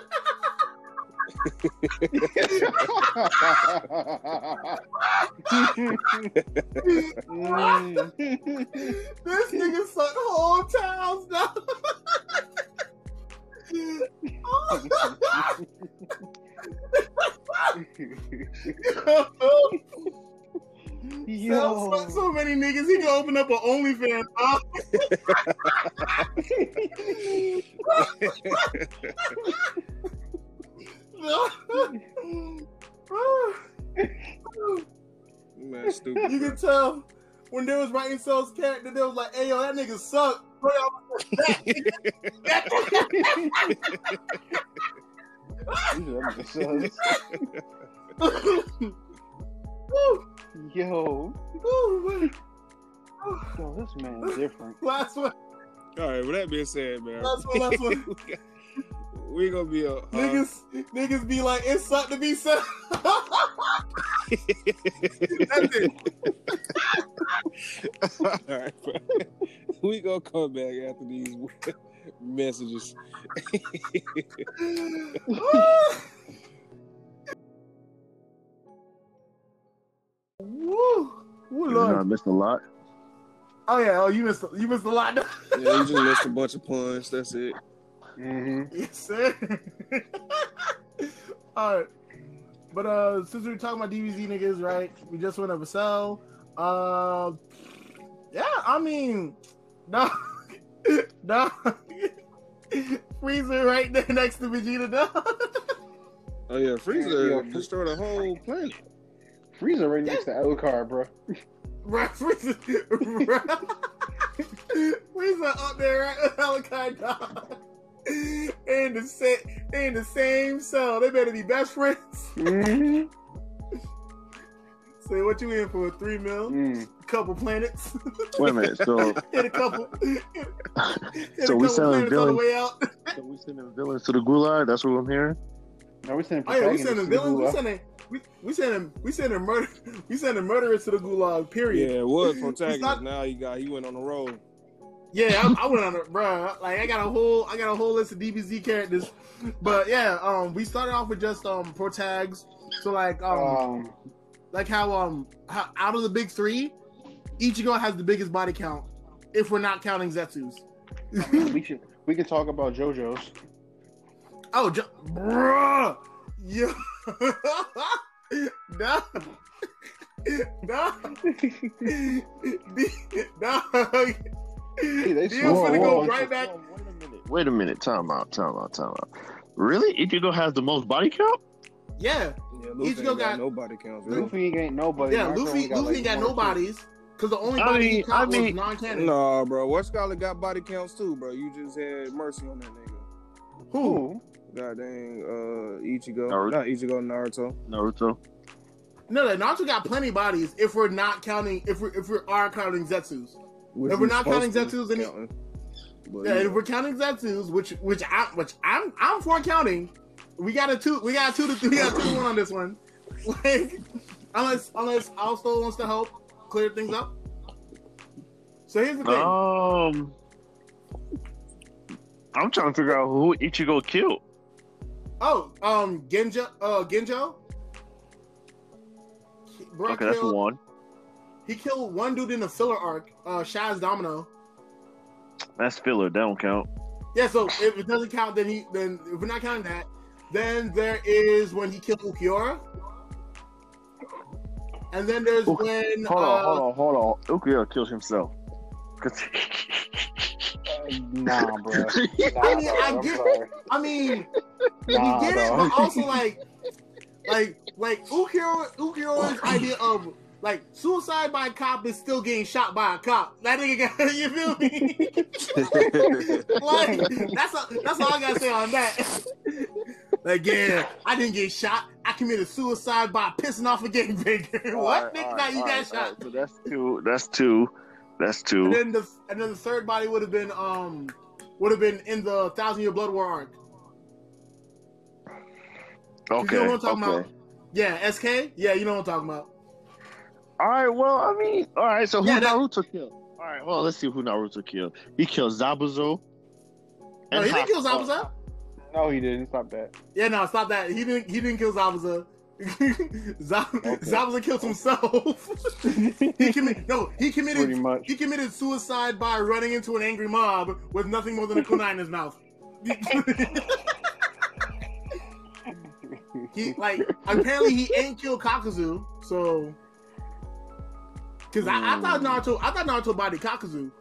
This nigga sucked whole towns, dog. Sell so, Yo. so many niggas, he can open up an OnlyFans. Was writing Cell's character, they was like, "Hey, yo, that nigga suck." Put Yo, yo, this man different. Last one, All right, with that being said, man, last one, last one. we gonna be a uh, niggas, niggas be like, "It sucked to be Cell." That's it. All right, bro. We gonna come back after these messages. Woo! Woo, You know, Lord. I missed a lot. Oh yeah. Oh, you missed. You missed a lot. yeah, you just missed a bunch of puns. That's it. Mm-hmm. yes, sir. All right. But uh, since we're talking about DBZ niggas, right? We just went over Cell. Uh, yeah. I mean, no, no. Frieza right there next to Vegeta. No. Oh yeah, Frieza Yeah, yeah. destroyed a whole planet. Frieza right next to Alucard, bro. Right, Frieza, Frieza up there, right? with Alucard, dog. In the same, in the same cell. They better be best friends. Mm-hmm. Say what you in for? Three mil, Mm. couple planets, Wait a minute. So, hit a couple. Hit, hit So a we couple selling planets on the villains? way out. so we sending villains to the gulag? That's what I'm hearing. Are we sending Oh yeah, we sending villains. We sending. We, we sending we sending murder we sending murderers to the gulag. Yeah, Period. it was protagonist. not- Now he got he went on the road. Yeah, I, I went on it, bro. Like I got a whole, I got a whole list of DBZ characters, but yeah, um, we started off with just um pro tags. So like um, Um, like how um how, out of the big three, Ichigo has the biggest body count, if we're not counting Zetsu's. we should we could talk about JoJo's. oh, jo- bruh, yeah, no, no, no. Hey, they Dio's small. finna go Whoa, right back. Wait a minute. Wait a minute. Time out. Time out. Time out. Really? Ichigo has the most body count? Yeah, Yeah, Luffy Ichigo ain't got, got- nobody counts. Really. Luffy ain't nobody. yeah. Naruto Luffy, only Luffy like ain't got one or no bodies because the only I body he mean- count I was non-canon. Nah, bro. What Scholar got body counts too, bro. You just had mercy on that nigga. Who? God dang, uh, Ichigo. Naruto. Not Ichigo, Naruto. Naruto. No, no, Naruto got plenty bodies. If we're not counting, if we're if we are counting Zetsu's, Which If we're not counting supposed to Zetsu's, then counting. But, yeah, yeah. if we're counting Zetsu's, which which I which I'm I'm for counting. We got a two, we got a two to three, we got two to one on this one. Like, unless unless Alsto wants to help clear things up. So here's the thing. Um, I'm trying to figure out who Ichigo killed. oh, um, Ginjo, uh, Ginjo. Bro Okay, that's one. He killed one dude in the filler arc, uh, Shaz Domino. That's filler. That don't count. Yeah, so if it doesn't count, then he then if we're not counting that, then there is when he killed Ulquiorra. And then there's Uk- when Hold uh, on, hold on, hold on. Ulquiorra kills himself. 'Cause- Nah, bro. Nah, I mean, bro, I I'm get- I mean, Nah, we get it, but also like, like, like Ulquiorra, Ulquiorra's idea of like suicide by a cop is still getting shot by a cop. That nigga got you feel me? like that's all, that's all I gotta say on that. like, yeah, I didn't get shot. I committed suicide by pissing off a gangbanger. what? Alright, Nigga, alright, now you got alright, shot. alright. So that's two. That's two. That's And two. then the and then the third body would have been um would have been in the Thousand Year Blood War arc. Okay. You know what I'm talking okay. about? Yeah, SK. Yeah, you know what I'm talking about. All right. Well, I mean, all right. So who Yeah, that- Naruto killed? All right. Well, let's see who Naruto killed. He killed Zabuza. No, and he didn't kill Hakuto. Zabuza. No, he didn't. Stop that. Yeah, no, stop that. He didn't. He didn't kill Zabuza. Zab- Zabuza killed himself. he committed. No, he Pretty committed. much. He committed suicide by running into an angry mob with nothing more than a kunai in his mouth. he like apparently he ain't killed Kakuzu, so because I, I thought Naruto, I thought Naruto body Kakuzu,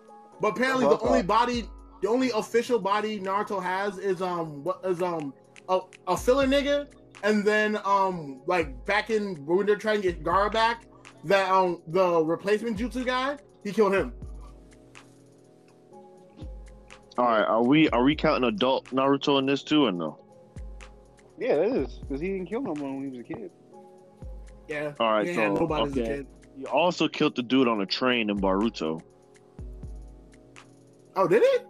but apparently the That's only body, the only official body Naruto has is um what is um a, a filler nigga, and then um like back in when they're trying to get Gaara back, that um the replacement jutsu guy, he killed him. All right. Are we are we counting adult Naruto in this too or no? Yeah, it is because he didn't kill no one when he was a kid. Yeah, All right. he So had nobody as a okay. He also killed the dude on a train in Boruto. Oh, did it?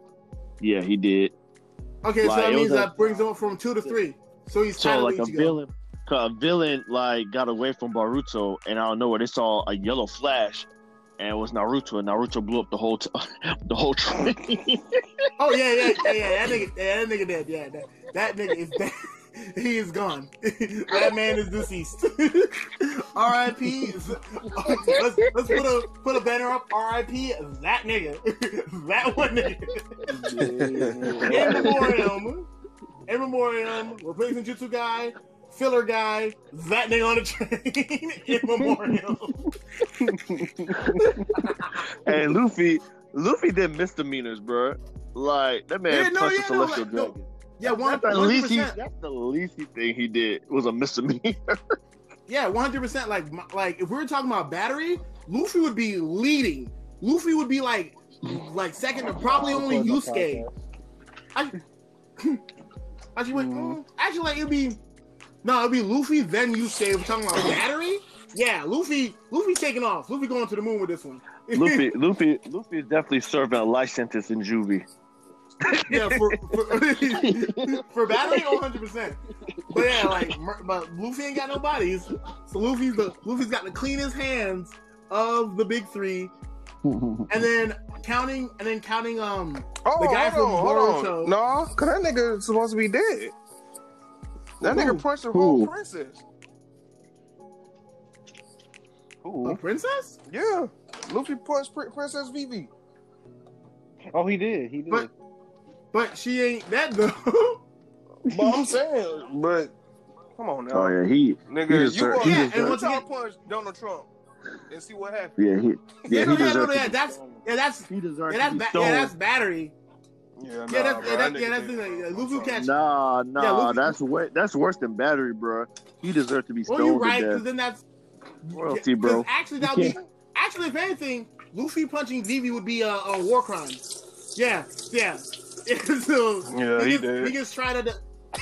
Yeah, he did. Okay, so that means that brings him from two to three. So he's So like a villain, a villain like got away from Boruto, and I don't know where they saw a yellow flash, and it was Naruto, and Naruto blew up the whole t- the whole train. Oh yeah, yeah, yeah, yeah. That nigga, yeah, that nigga dead. Yeah, that, that nigga is dead. He is gone. that man is deceased. R.I.P. Let's, let's put a put a banner up. R.I.P. That nigga. that one nigga. In memoriam. In memoriam. Replacing Jutsu guy. Filler guy. That nigga on the train. In memoriam. hey Luffy, Luffy did misdemeanors, bro. Like that man Yeah, no, punched yeah, a no, celestial dragon. no. Dragon. Yeah, one That's the least he, percent. that's the least he thing he did was a misdemeanor. Yeah, one hundred percent. Like, like if we were talking about battery, Luffy would be leading. Luffy would be like, like second to probably only Yusuke. I, actually, wait, mm, actually, like it'd be no, it'd be Luffy then Yusuke. If we're talking about battery, yeah, Luffy, Luffy taking off. Luffy going to the moon with this one. Luffy, Luffy, Luffy is definitely serving a life sentence in juvie. yeah, for for, for battery, one hundred percent. But yeah, like, but Luffy ain't got no bodies, so Luffy's the Luffy's got the cleanest hands of the big three, and then counting, and then counting, um, Oh, The guy hold from on, hold Boruto. No, cause that nigga supposed to be dead. That Who? nigga punched the whole Who? princess. a princess. Yeah, Luffy punched Prin- Princess Vivi. Oh, he did. He did. But- But she ain't that though. But I'm saying, but come on now, Oh yeah, he, nigga, he you deserve- he Yeah, and once try again- punch Donald Trump and see what happens. yeah, he, yeah, Yeah, he no, yeah, no, deserves. yeah, that's stoned. yeah, that's he deserves yeah, to that's be ba- yeah, that's battery. Yeah, Yeah, that's bro, yeah, that that, yeah, that's did the that. thing. I'm Luffy catch. Nah, nah, Yeah, Luffy- that's way, that's worse than battery, bro. He deserves to be Well, you're right, because then that's Royalty, 'cause bro. Actually, that would be actually if anything, Luffy punching Vivi would be a, a war crime. Yeah, yeah. So Yeah, he gets, did. He gets tried to.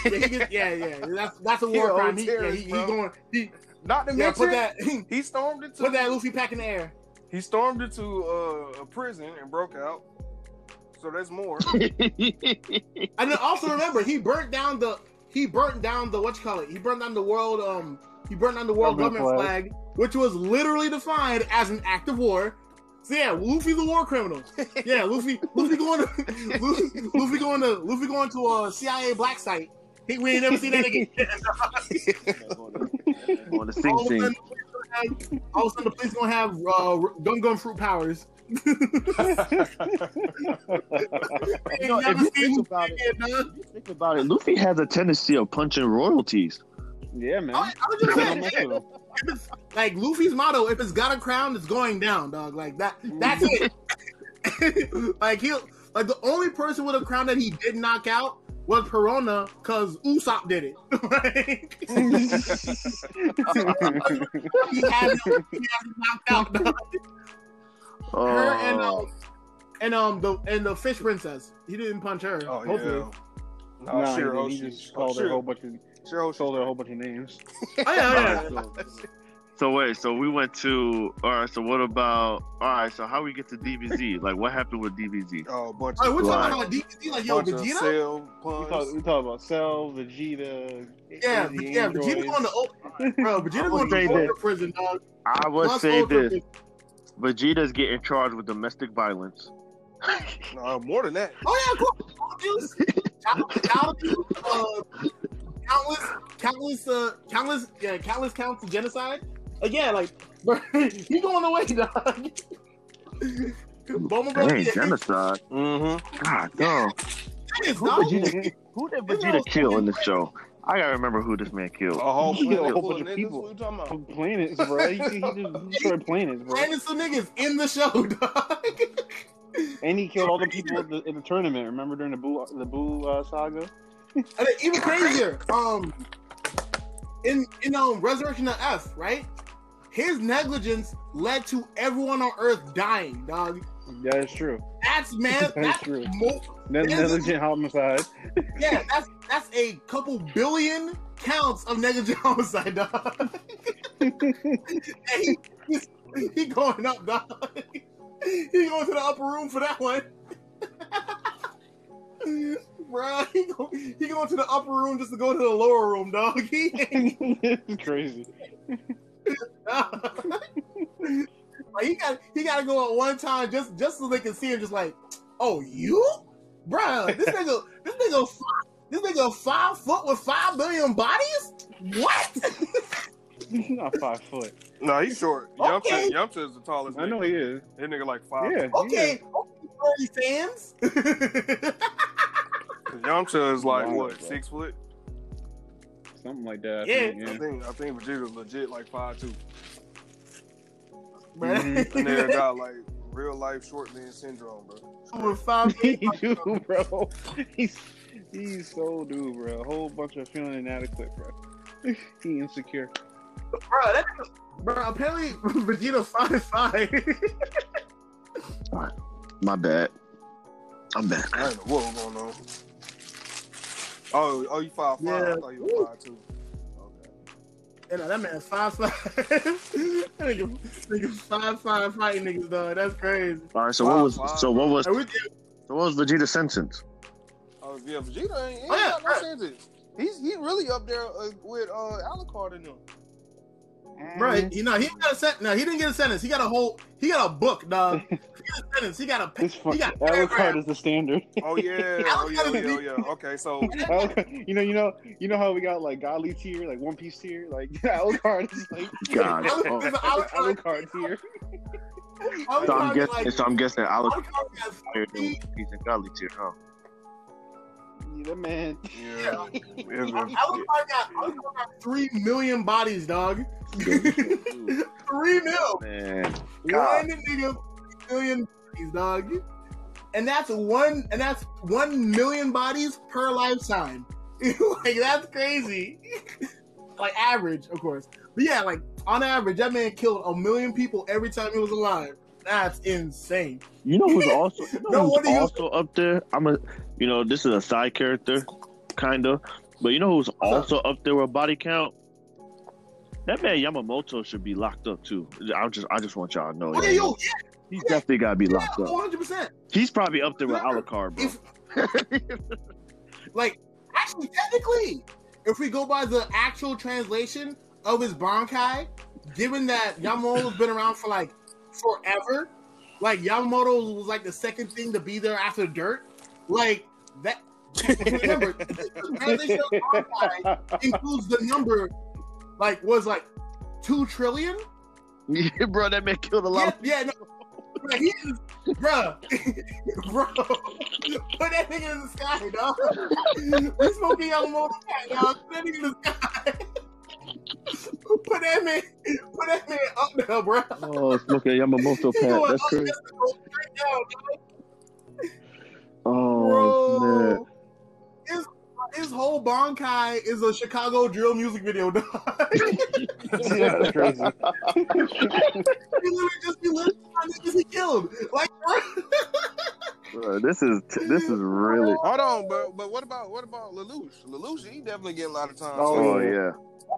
Yeah, he gets, yeah, yeah. That's that's a war crime. He, yeah, he, he going. He, Not to yeah, mention, put that. he stormed into Put that Luffy pack in the air. he stormed into uh, a prison and broke out. So that's more. And then also remember, he burnt down the he burnt down the what you call it? He burnt down the world um he burnt down the world Government government flag. which was literally defined as an act of war. So yeah, Luffy's a war criminal. Yeah, Luffy Luffy going to Luffy, Luffy going to Luffy going to a CIA black site. He, we ain't never seen that again. On the Sing all, of a Sing. sudden, all of a sudden, the police gonna have uh, gum gum fruit powers. You know, if you think about it, it, dog. think about it. Luffy has a tendency of punching royalties. Yeah, man. I, I was just saying, yeah, if it's, like Luffy's motto: if it's got a crown, it's going down, dog. Like that. That's it. like he, like the only person with a crown that he did knock out was Perona, because Usopp did it. Like, he had him, he had him knocked out. Dog. Her and Oh, um, and um the and the fish princess. He didn't punch her. Oh hopefully. yeah. No, No, Shiro, he, she- he just called her a whole bunch of Shiro, told her a whole bunch of names. Oh yeah, yeah. so wait, so we went to all right. So what about all right? So how we get to DBZ? Like what happened with DBZ? Oh, bunch Oh, of we're talking about DBZ, like yo, Vegeta. cell We talk, we talk about Cell, Vegeta. Yeah, the yeah, Vegeta androids. going to Ultra, bro. Vegeta going to Ultra this. prison, dog. I would Plus say Ultra this: Vegeta's getting charged with domestic violence. No, more than that. Oh yeah, cool. Abuse, child, child abuse, uh, countless, countless, uh, countless, yeah, countless counts of genocide. Uh, yeah, like, bro, he going away, dog. Boma bro, Dang, genocide. Mm-hmm. God, no. his Who dog. Vegeta, who did Vegeta kill in the show? I gotta remember who this man killed. A whole He a whole bunch of of niggas. people. What you talking about? planets, bro. He, he just destroyed planets, bro. Brandon some niggas in the show, dog. And he killed all the people in the, in the tournament. Remember during the Boo the Boo uh, saga? And even crazier, um, in in um Resurrection of F, right? His negligence led to everyone on Earth dying, dog. That is true. That's man. That's That's true. mo- negligent homicide. yeah. That's that's a couple billion counts of negligent homicide, dog. he, he's, he going up, dog. He going to the upper room for that one. Bruh, he go, he going to the upper room just to go to the lower room, dog. He ain't crazy. like he got he got to go at one time just just so they can see him. Just like, oh you, bruh, this nigga, this nigga, fi- this nigga five foot with five billion bodies. What? Not five foot. No, he's short. Okay. Yamcha, Yamcha is the tallest. I know nigga. he is. That nigga like five. Yeah. Okay, okay, fans. Yamcha is like Wow, what bro. six foot. Something like that. I Yeah. think, I think I think Vegeta's legit like five two. Bruh. And mm-hmm. nigga got like real life short man syndrome, bro. with five he do, bro. He's he's so dude, bro. A whole bunch of feeling inadequate, bro. he insecure. bro. That, bro, apparently Vegeta five five. My bad. I'm back. I don't know what was going on. Oh, oh, you five five. Yeah. I thought you were five two. Okay. And that man five five. that nigga, nigga five five fighting niggas, dog. That's crazy. All right. So what was Wow, wow. so what was And we, so what was Vegeta's sentence? Oh yeah, Vegeta ain't, ain't Oh, yeah, got no right. sentence. He's he really up there uh, with uh Alucard in them. Bro, Mm-hmm. he, no, he got a sentence. No, he didn't get a sentence. He got a whole. He got a book, dog. He got a sentence. He got a. This He got Alucard paragraphs. is the standard. Oh yeah, oh yeah, oh yeah, oh yeah. Okay, so Alucard- you know, you know, you know how we got like godly tier, like One Piece tier, like Alucard is like God. Oh. Alucard. Alucard tier. Alucard So I'm got, guessing. like- so I'm guessing Alex Alucard got forty- he's in godly tier, huh? Yeah, that man. yeah, yeah, Alucard got, Alucard got three million bodies, dog. three mil. Man, One nigga, three million bodies, dog. And that's one, and that's one million bodies per lifetime. like that's crazy. like average, of course. But yeah, like on average, that man killed a million people every time he was alive. That's insane. you know who's also you know No who's wonder you- also up there? I'm a you know this is a side character, kind of, but you know who's also up there with body count? That man Yamamoto should be locked up too. I just I just want y'all to know. Yo, He's definitely got to be yeah, locked up. one hundred percent. He's probably up there with Alucard, bro. If like actually technically, if we go by the actual translation of his Bankai, given that Yamamoto's been around for like forever, like Yamamoto was like the second thing to be there after Dirt, like that. Remember, the translation of Bankai includes the number, like was like two trillion. Yeah, bro, that man killed a lot. Yeah, yeah, no. Bro, he is, bro, bro, put that nigga in the sky, dog. We smoking Yamamoto cat, dog. Put that nigga in the sky. Put that man, put that man up there, bro. Oh, smoking Yamamoto going That's crazy. there, go straight down, dog. Oh man. His, his whole Bankai is a Chicago drill music video, dog. yeah, that's crazy. he literally just be listening to niggas he killed. Like, bro. Bro, this is this is really. Hold on, but but what about what about Lelouch? Lelouch, he definitely getting a lot of time. Oh, Oh yeah.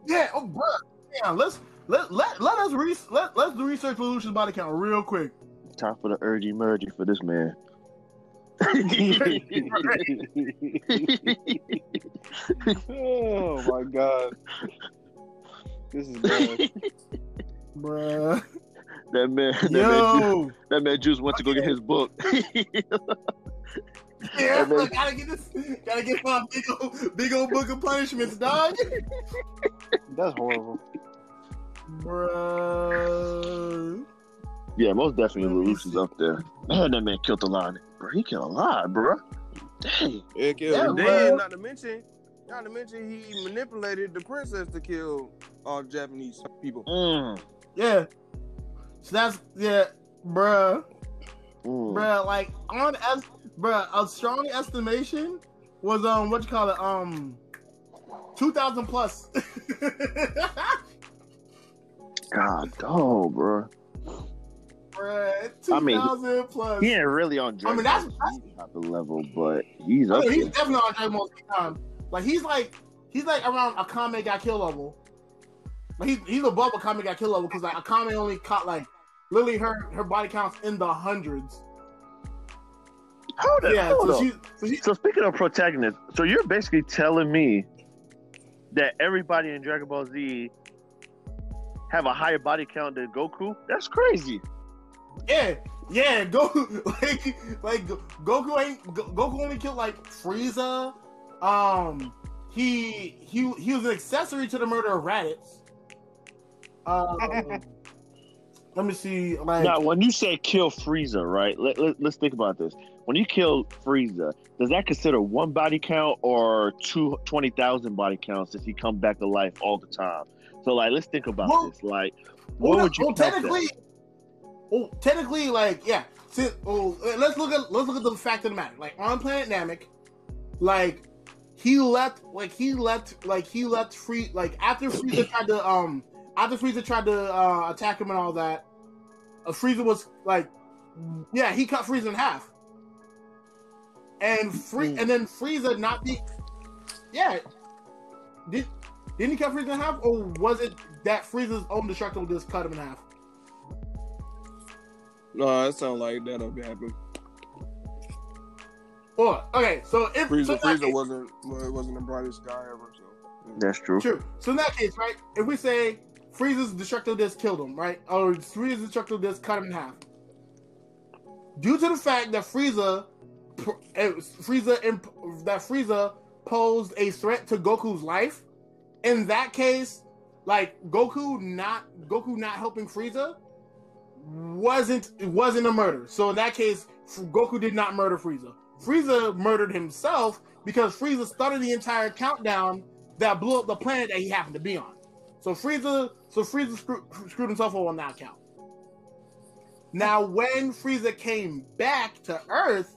Yeah, oh, bro. Yeah, let's let let let us re- let let's do research Lelouch's body count real quick. Time for the urgy mergy for this man. oh my god. This is bad. Bruh. That man, that man, Juice, that man Juice went to go get his book. Yeah, And then- gotta get this gotta get my big old big old book of punishments, dog. That's horrible. Bruh. yeah, most definitely Lelouch is up there. Man, that man killed a lot. Bro, he killed a lot, bro. Dang. Heck yeah. Yeah, and bro. then not to mention, not to mention he manipulated the princess to kill all Japanese people. Mm. Yeah. So that's yeah, bruh. Mm. Bruh, like on es- bruh, a strong estimation was um what you call it, um two thousand plus. God, oh, bro. Bruh, two I mean, plus. He ain't really on Dragon I mean, that's- Z type of level, but he's I up mean, he's there. definitely on Dragon Ball Z time. Like he's like he's like around a Akame ga Kill level. Like he's he's above Akame ga Kill level because like a Akame only caught like literally her her body counts in the hundreds. Hold Yeah, hold so she, so she, So speaking of protagonists, so you're basically telling me that everybody in Dragon Ball Z have a higher body count than Goku? That's crazy. yeah, yeah, Goku, like, like Goku ain't Goku only killed like Frieza. Um, he he he was an accessory to the murder of Raditz. Um, let me see, like, Now, when you say kill Frieza, right? Let, let, let's think about this. When you kill Frieza, does that consider one body count or two twenty thousand body counts? Does he come back to life all the time? So, like, let's think about Well- this. Like, well, what would you well, technically, that? well, technically, like, yeah. Since, well, let's look at let's look at the fact of the matter. Like on Planet Namek, like he left, like he left, like he left free, like after Frieza tried to um after Frieza tried to uh, attack him and all that, uh, Frieza was like, yeah, he cut Frieza in half, and free, and then Frieza not be, yeah, did didn't he cut Frieza in half, or was it that Frieza's own destructible just cut him in half? No, it sounds like that'll be happening. Or okay, so if so Frieza, in that Frieza case- wasn't well, wasn't the brightest guy ever. So That's true. True. So in that case, right, if we say Frieza's destructible disc killed him, right, or Frieza's destructible disc cut him in half, due to the fact that Frieza, eh, Frieza, that Frieza posed a threat to Goku's life, in that case, like Goku not Goku not helping Frieza wasn't wasn't a murder. So in that case, Goku did not murder Frieza. Frieza murdered himself because Frieza started the entire countdown that blew up the planet that he happened to be on. So Frieza, so Frieza screw, screwed himself over on that count. Now, when Frieza came back to Earth,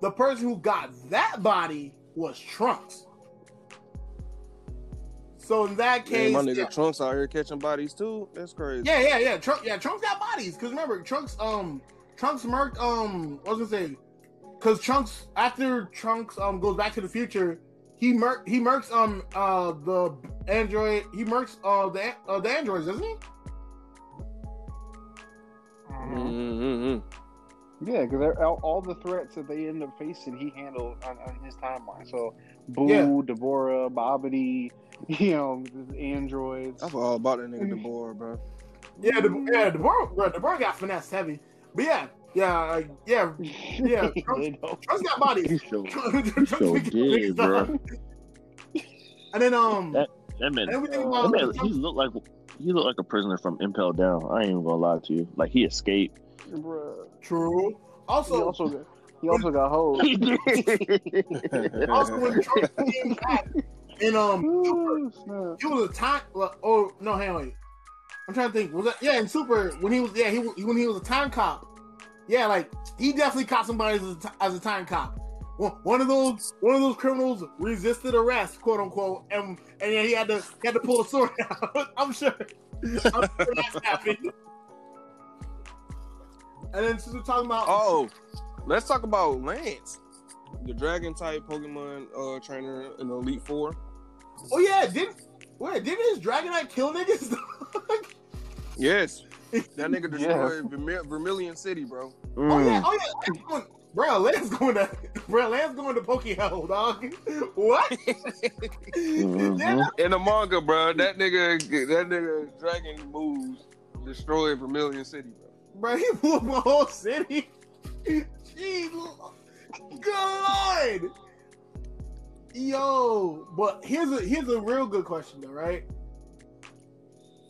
the person who got that body was Trunks. So in that yeah, case, my nigga yeah, Trunks out here catching bodies too. That's crazy. yeah, yeah, yeah. Trunks, yeah, Trunks got bodies. Cause remember, Trunks, um, Trunks murked, um, what was I gonna say? Cause Trunks, after Trunks, um, goes back to the future, he murk, he murks, um, uh, the android, he murks, uh, the, uh, the androids, doesn't he? Mm-hmm. Yeah, because all, all the threats that they end up facing, he handled on, on his timeline. So, Boo, Yeah. Dabura, Babidi, you know, the androids. I forgot all about that nigga Dabura, bro. Yeah, the, yeah, the bro, bro, the bro got finesse heavy, but yeah, yeah, yeah, yeah. Trunks, They know. Trunks got bodies. He so, Trunks so be getting did, bro. And then, um, That- That man, and then we that man, he looked like he looked like a prisoner from Impel Down. I ain't even gonna lie to you. Like he escaped. Bruh. true. He Also, also got, he also got hoes. He also when Trunks came back, and um, Ooh, snap. He was a time. Oh no, hang on. I'm trying to think. Was that yeah? In Super, when he was yeah, he when he was a time cop. Yeah, like he definitely caught somebody as a, as a time cop. One of those one of those criminals resisted arrest, quote unquote, and and yeah, he had to he had to pull a sword out. I'm sure. I'm sure that's happened. And then since we're talking about Oh, let's talk about Lance, the dragon type Pokemon uh, trainer in the Elite Four. oh yeah, didn't wait didn't his Dragonite kill niggas? Yes, that nigga destroyed Vermi- Vermilion City, bro. Oh yeah, Mm. oh yeah. Going, bro, Lance going to bro, Lance going to Pokehell, dog. What? Mhm. In the manga, bro, that nigga, that nigga dragon moves destroyed Vermilion City, bro. bro, he blew up my whole city. Jeez, good lord. Yo, but here's a here's a real good question though, right?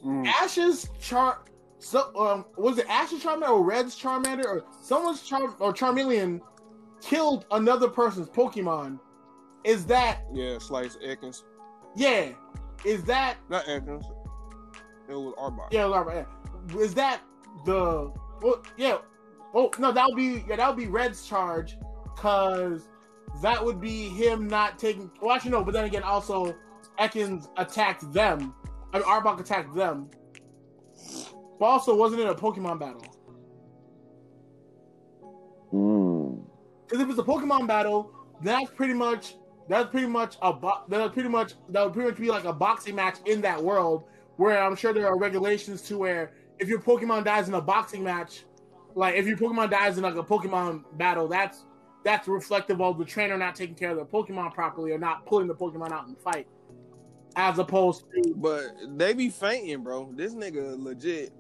Mm. Ash's char so um was it Ash's Charmander or Red's Charmander or someone's Char or Charmeleon killed another person's Pokemon? Is that Yeah, Slice Ekans, yeah? Is that not Ekans. It was Arbok. yeah? Laura, yeah. Is that the well? Yeah. Oh no, that would be yeah, that would be Red's charge, cause that would be him not taking. Well, actually no, but then again, also Ekans attacked them. I mean, Arbok attacked them. But also, wasn't it a Pokemon battle? Mm. Because if it's a Pokemon battle, that's pretty much that's pretty much a bo- that's pretty much that would pretty much be like a boxing match in that world where I'm sure there are regulations to where if your Pokemon dies in a boxing match, like if your Pokemon dies in like a Pokemon battle, that's that's reflective of the trainer not taking care of the Pokemon properly or not pulling the Pokemon out in the fight, as opposed to But they be fainting, bro. This nigga legit.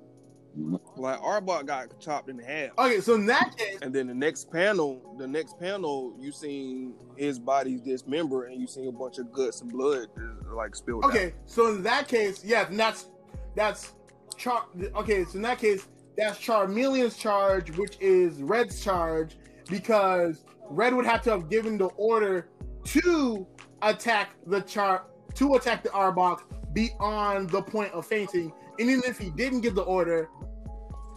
Like Arbok got chopped in half. okay. So in that case, And then the next panel, the next panel, you seen his body dismember, and you seen a bunch of guts and blood uh, like spilled out. okay. So in that case, yeah, and that's that's Char. Okay, so in that case, that's Charmeleon's charge, which is Red's charge, because Red would have to have given the order to attack the char to attack the Arbok beyond the point of fainting. And even if he didn't give the order,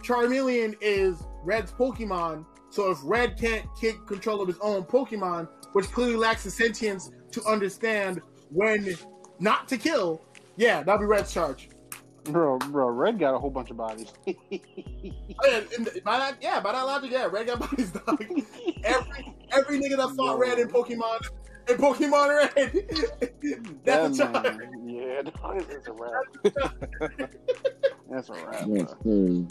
Charmeleon is Red's Pokemon. So if Red can't take control of his own Pokemon, which clearly lacks the sentience to understand when not to kill, yeah, that'll be Red's charge. Bro, bro, Red got a whole bunch of bodies. Oh, yeah, and by that, yeah, by that logic, yeah, Red got bodies, dog. every every nigga that fought Red in Pokemon in Pokemon Red, that's a That charge. man, yeah, dog, it's a wrap. That's a wrap. bro. Mm,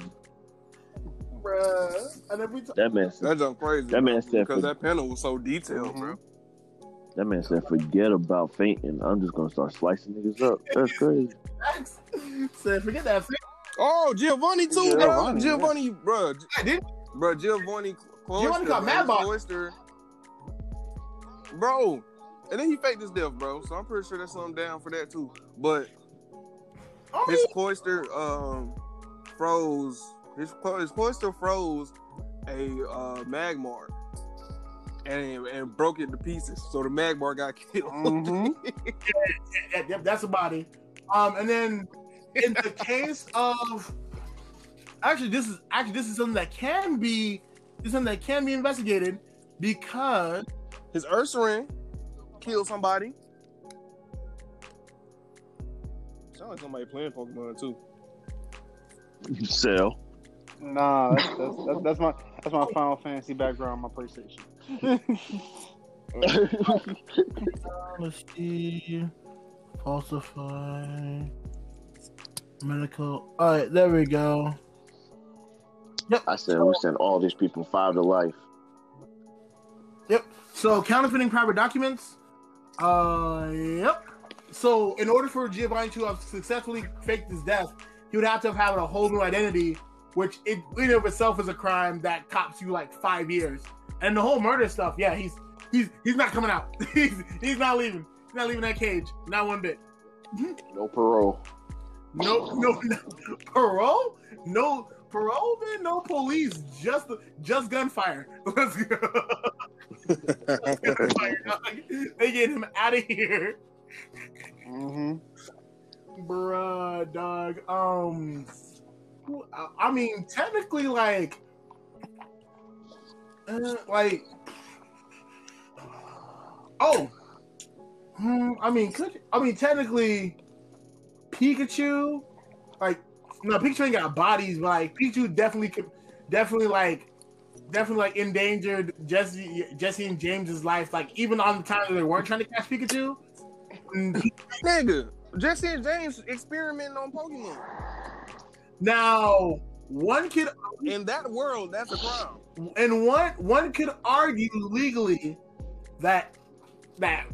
Bruh. And every time, That man said, That jump crazy. That man bro, said because for- that panel was so detailed, Mm-hmm. bro. that man said, forget about fainting. I'm just gonna start slicing niggas up. That's crazy. Max said, forget that. Oh, Giovanni too, bro. Giovanni, Giovanni, bro. I did. Bro, Giovanni Cloyster, Giovanni got bro, mad about- Cloyster. Bro. And then he faked his death, bro. So I'm pretty sure that's something down for that too. But Oh, his Cloyster um froze his, his Cloyster froze a uh magmar and and broke it to pieces so the magmar got killed Mhm. yeah, yeah, that's a body. Um, and then in the case of actually, this is actually this is something that can be this is something that can be investigated because his ursaring killed somebody sound like somebody playing pokemon too Cell. Nah, that's, that's, that's, that's my that's my Final Fantasy background on my PlayStation. let's see, falsify, medical. All right, there we go. Yep. I said we send all these people five to life. Yep. So counterfeiting private documents. Uh, yep. So in order for Giovanni to have successfully faked his death, he would have to have had a whole new identity, which it, in and of itself is a crime that cops you like five years. And the whole murder stuff, yeah, he's he's he's not coming out. he's he's not leaving. He's not leaving that cage. Not one bit. No parole. No, no, no parole. No parole, man. No police. Just just gunfire. Let's go. gunfire. They get him out of here, Mm-hmm. bruh, dog. Um, I- mean, technically, like, uh, like, oh, hmm, I mean, could I mean technically, Pikachu, no, Pikachu ain't got bodies, but like Pikachu definitely could, definitely like, definitely like endangered Jesse, Jesse and James's life. Like even on the where they weren't trying to catch Pikachu. Mm, nigga jesse and james experimenting on pokemon Now, one could in that world that's a crime and one one could argue legally that that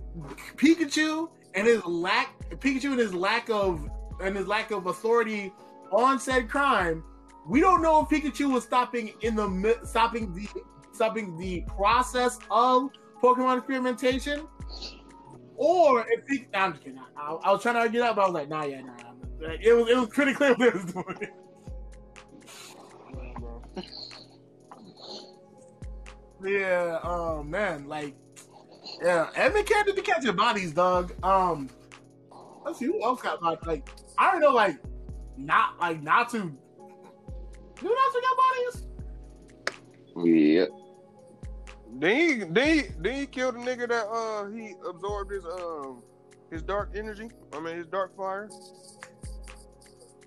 Pikachu and his lack Pikachu and his lack of and his lack of authority on said crime, we don't know if Pikachu was stopping in the stopping the stopping the process of Pokemon experimentation, or if he. Nah, I'm just kidding. I, I was trying to argue that, but I was like, nah, yeah, nah. Like, It was it was pretty clear what was doing. Yeah, um, man, like, yeah, Edmund can't be catching bodies, dog. Um, let's see who else got bodies. Like, I don't know, like, not like not to. Do Natsu got bodies? Yeah. Then he, then he, then he killed the nigga that uh he absorbed his um his dark energy. I mean his dark fire.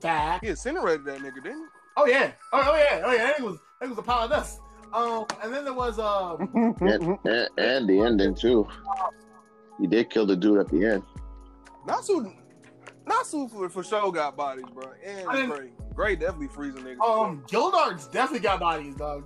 Fact. He incinerated that nigga, didn't he? Oh yeah. Oh, oh yeah. Oh yeah. That was that was a pile of dust. Um, and then there was um. And, and, and the ending too. He did kill the dude at the end. Natsu, Natsu for, for sure got bodies, bro. And I didn't- Gray, Gray definitely freezing niggas. Um, Gildarts definitely got bodies, dog.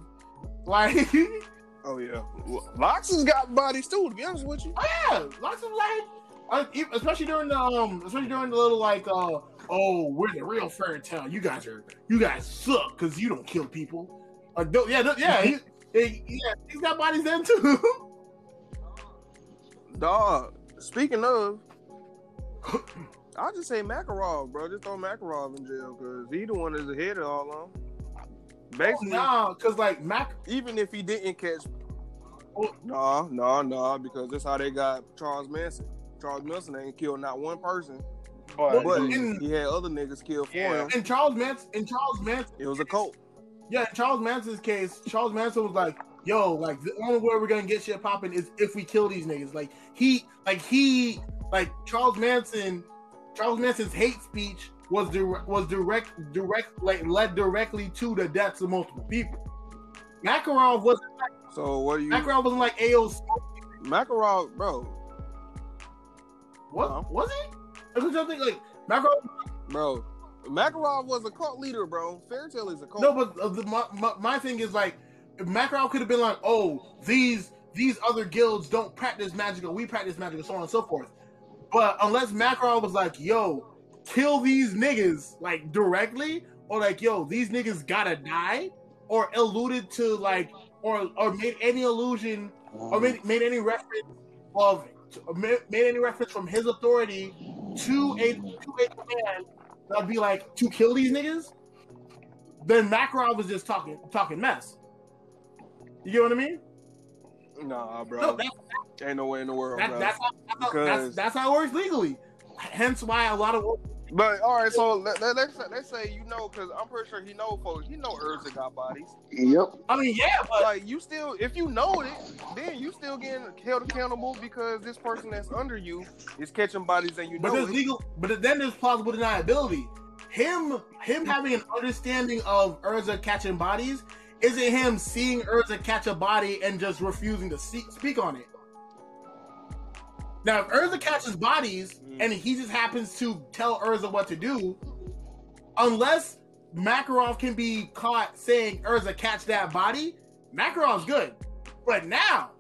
Like, Oh yeah, Well, Laxus got bodies too. To be honest with you, Oh yeah, lots of like, uh, especially during the um, especially during the little like, uh, oh, we're the real Fairy Tail. You guys are, you guys suck because you don't kill people. Th- yeah, yeah, he, he, yeah, he's got bodies then too. dog. Speaking of, I'll just say Makarov, bro. Just throw Makarov in jail because he the one that's ahead of all of them. Oh, Basically, nah, because like Mac, even if he didn't catch, Oh. no, no, no, because that's how they got Charles Manson. Charles Manson ain't killed not one person, But, he had other niggas killed for Yeah. him. in Charles Manson, in Charles Manson, It was a cult. yeah, in Charles Manson's case, Charles Manson was like, yo, like the only way we're gonna get shit popping is if we kill these niggas. Like he, like he, like Charles Manson, Charles Manson's hate speech was direct, was direct, direct, like led directly to the deaths of multiple people. Makarov wasn't like So what do you, Makarov wasn't like Ayo. Makarov, bro, What Uh-huh. was he? I was just think like Makarov. bro? Makarov was a cult leader, bro. Fairy Tail is a cult. No, but uh, the, my, my, my thing is like, Makarov could have been like, oh, these these other guilds don't practice magic, or we practice magic, and so on and so forth. But unless Macron was like, yo, kill these niggas like directly, or like, yo, these niggas gotta die, or alluded to like, or or made any allusion, or made, mm. made any reference of made made any reference from his authority to a to a command that'd be like to kill these niggas, then Makarov was just talking talking mess. You get what I mean? Nah, bro. No, that, ain't no way in the world, that, bro. that's, how, that's, how, that's, that's how it works legally. Hence why a lot of But all right, so let, let, let's let's say you know, because I'm pretty sure he know folks. He know Erza got bodies. Yep. I mean, yeah, but Like you still, if you know it, then you still getting held accountable because this person that's under you is catching bodies and you but know there's it. legal. But then there's plausible deniability. Him him having an understanding of Erza catching bodies isn't him seeing Erza catch a body and just refusing to see, speak on it. Now, if Erza catches bodies Mm. and he just happens to tell Erza what to do, unless Makarov can be caught saying Erza catch that body, Makarov's good. But now,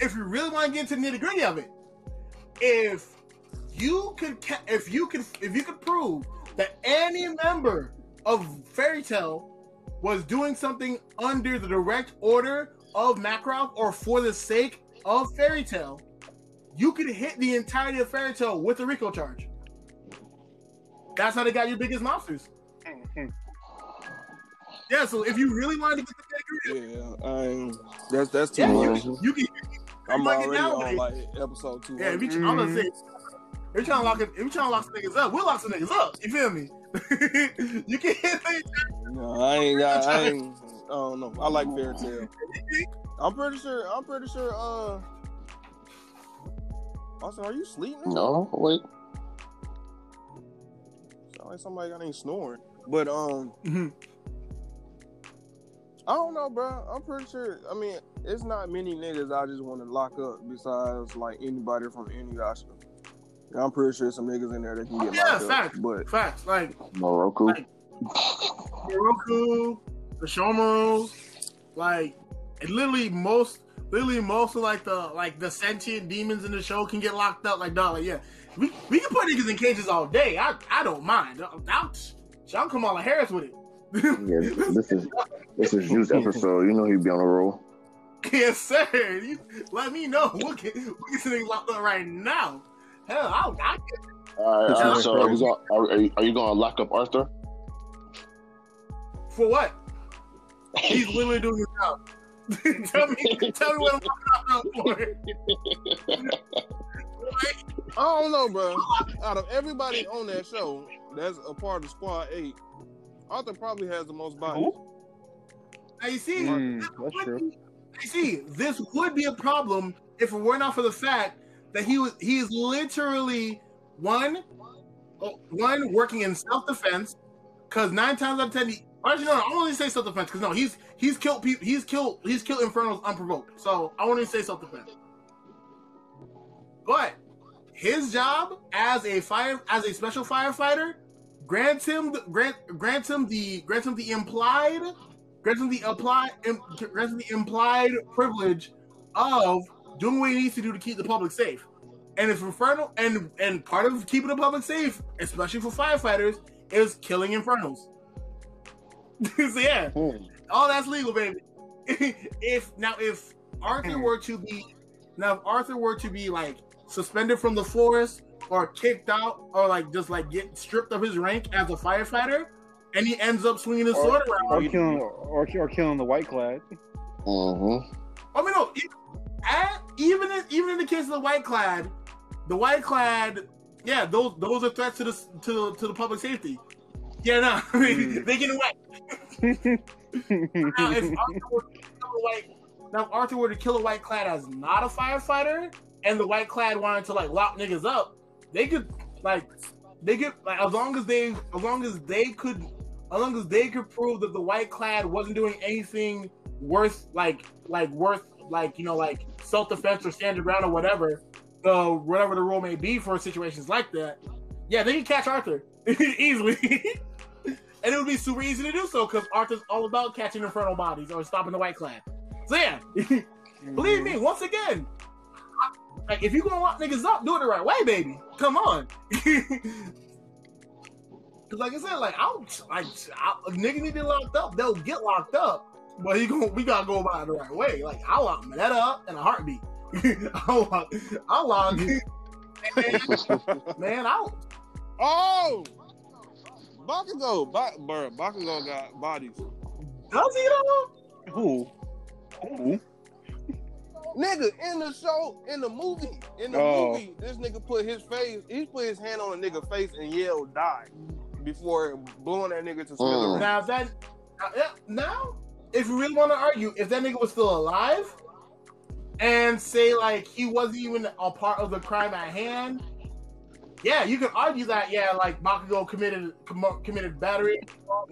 if you really want to get into the nitty gritty of it, if you could, ca- if you could, if you could prove that any member of Fairy Tail was doing something under the direct order of Makarov or for the sake of Fairy Tail, you could hit the entirety of Fairy Tail with a Rico charge. That's how they got your biggest monsters. Yeah, so if you really wanted to get the Yeah, ain't, that's that's too yeah, much. you, you can. I'm like it already on like episode two. Yeah, if you, I'm gonna say, if you trying to lock it, if you trying to lock some niggas up, we'll lock some niggas up. You feel me? you can hit No, I ain't got. I ain't. I don't know. I like Fairy Tail. I'm pretty sure. I'm pretty sure. Uh. Also, are you sleeping? No, wait. Sound like somebody got ain't snoring. But um, Mhm. I don't know, bro. I'm pretty sure. I mean, it's not many niggas I just want to lock up besides like anybody from Inuyasha. I'm pretty sure some niggas in there that can get Yeah, locked facts. up. But Facts like Miroku. Like- Roku, the Shomaru, like and literally most, literally most of like the like the sentient demons in the show can get locked up. Like dog, like yeah, we we can put niggas in cages all day. I I don't mind. I'll, I'll come Kamala Harris with it. Yeah, this is this is Juice episode. You know he'd be on a roll. yes, sir. You, let me know. We'll get we'll get some niggas locked up right now. Hell, I'll, I'll get All right, all so are you, gonna, are, are are you gonna lock up Arthur? For what? He's literally doing his job. tell me, tell me what I'm locking up for. I don't know, bro. Out of everybody on that show, that's a part of Squad Eight. Arthur probably has the most bodies. Now you see, Mm, this that's would true. be- you see, this would be a problem if it were not for the fact that he was he is literally one, oh, one working in self defense. Because nine times out of ten, he, actually no, no, I won't even say self defense because no, he's he's killed people, he's killed he's killed Infernals unprovoked. So I won't even say self defense. But his job as a fire as a special firefighter grants him the, grant grants him the grants him the implied grants him the applied im- grants him the implied privilege of doing what he needs to do to keep the public safe. And if Inferno and and part of keeping the public safe, especially for firefighters, is killing Infernos. so yeah, Hmm. all that's legal, baby. if now if Arthur were to be now if Arthur were to be like suspended from the force or kicked out or like just like get stripped of his rank as a firefighter, and he ends up swinging his sword around. Or killing, or, or killing the white clad. Mm-hmm. I mean, no, at, even in, even in the case of the white clad, the white clad, yeah, those those are threats to the to to the public safety. Yeah, no, Mm. they get away. Now, if Arthur were to kill a white, now if Arthur were to kill a white clad as not a firefighter, and the white clad wanted to like lock niggas up, they could like they could like as long as they as long as they could as long as they could prove that the white clad wasn't doing anything worth like like worth like you know like self defense or standing ground or whatever, uh, whatever the rule may be for situations like that. Yeah, they can catch Arthur easily, and it would be super easy to do so because Arthur's all about catching infernal bodies or stopping the white clad. So yeah, believe me, once again, I- like if you gonna lock niggas up, do it the right way, baby. Come on. Cause like I said, like I'll like I'll, if niggas need to be locked up, they'll get locked up. But he gonna we gotta go about it the right way. Like I'll lock that up in a heartbeat. I'll lock, I'll lock man, man, I'll Oh, Bakugo, ba- bro, Bakugo got bodies. does he though? Who? Who? Nigga, in the show, in the movie, in the Oh. movie, this nigga put his face, he put his hand on a nigga face and yelled die before blowing that nigga to mm. smithereens. Now if that yeah, now, if you really want to argue, if that nigga was still alive and say like he wasn't even a part of the crime at hand, yeah, you could argue that yeah, like Bakugo committed com- committed battery.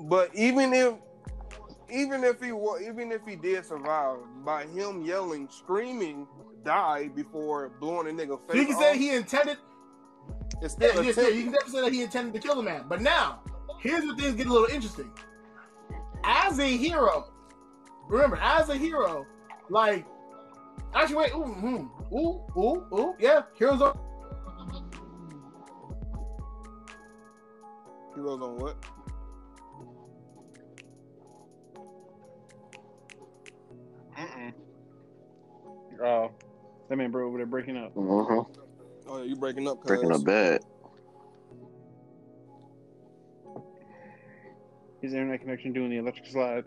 But even if, even if he even if he did survive, by him yelling, screaming, die before blowing a nigga face you can off, say he intended. it's still yeah, yeah, you can definitely say that he intended to kill the man. But now, here's where things get a little interesting. As a hero, remember, as a hero, like actually wait, ooh, hmm, ooh, ooh, ooh, yeah, heroes are Heroes on what? Mm-mm. Oh, that man bro over there breaking up. Mm-hmm. Oh, yeah, you breaking up? Breaking cuz. up bad. His internet connection doing the electric slide.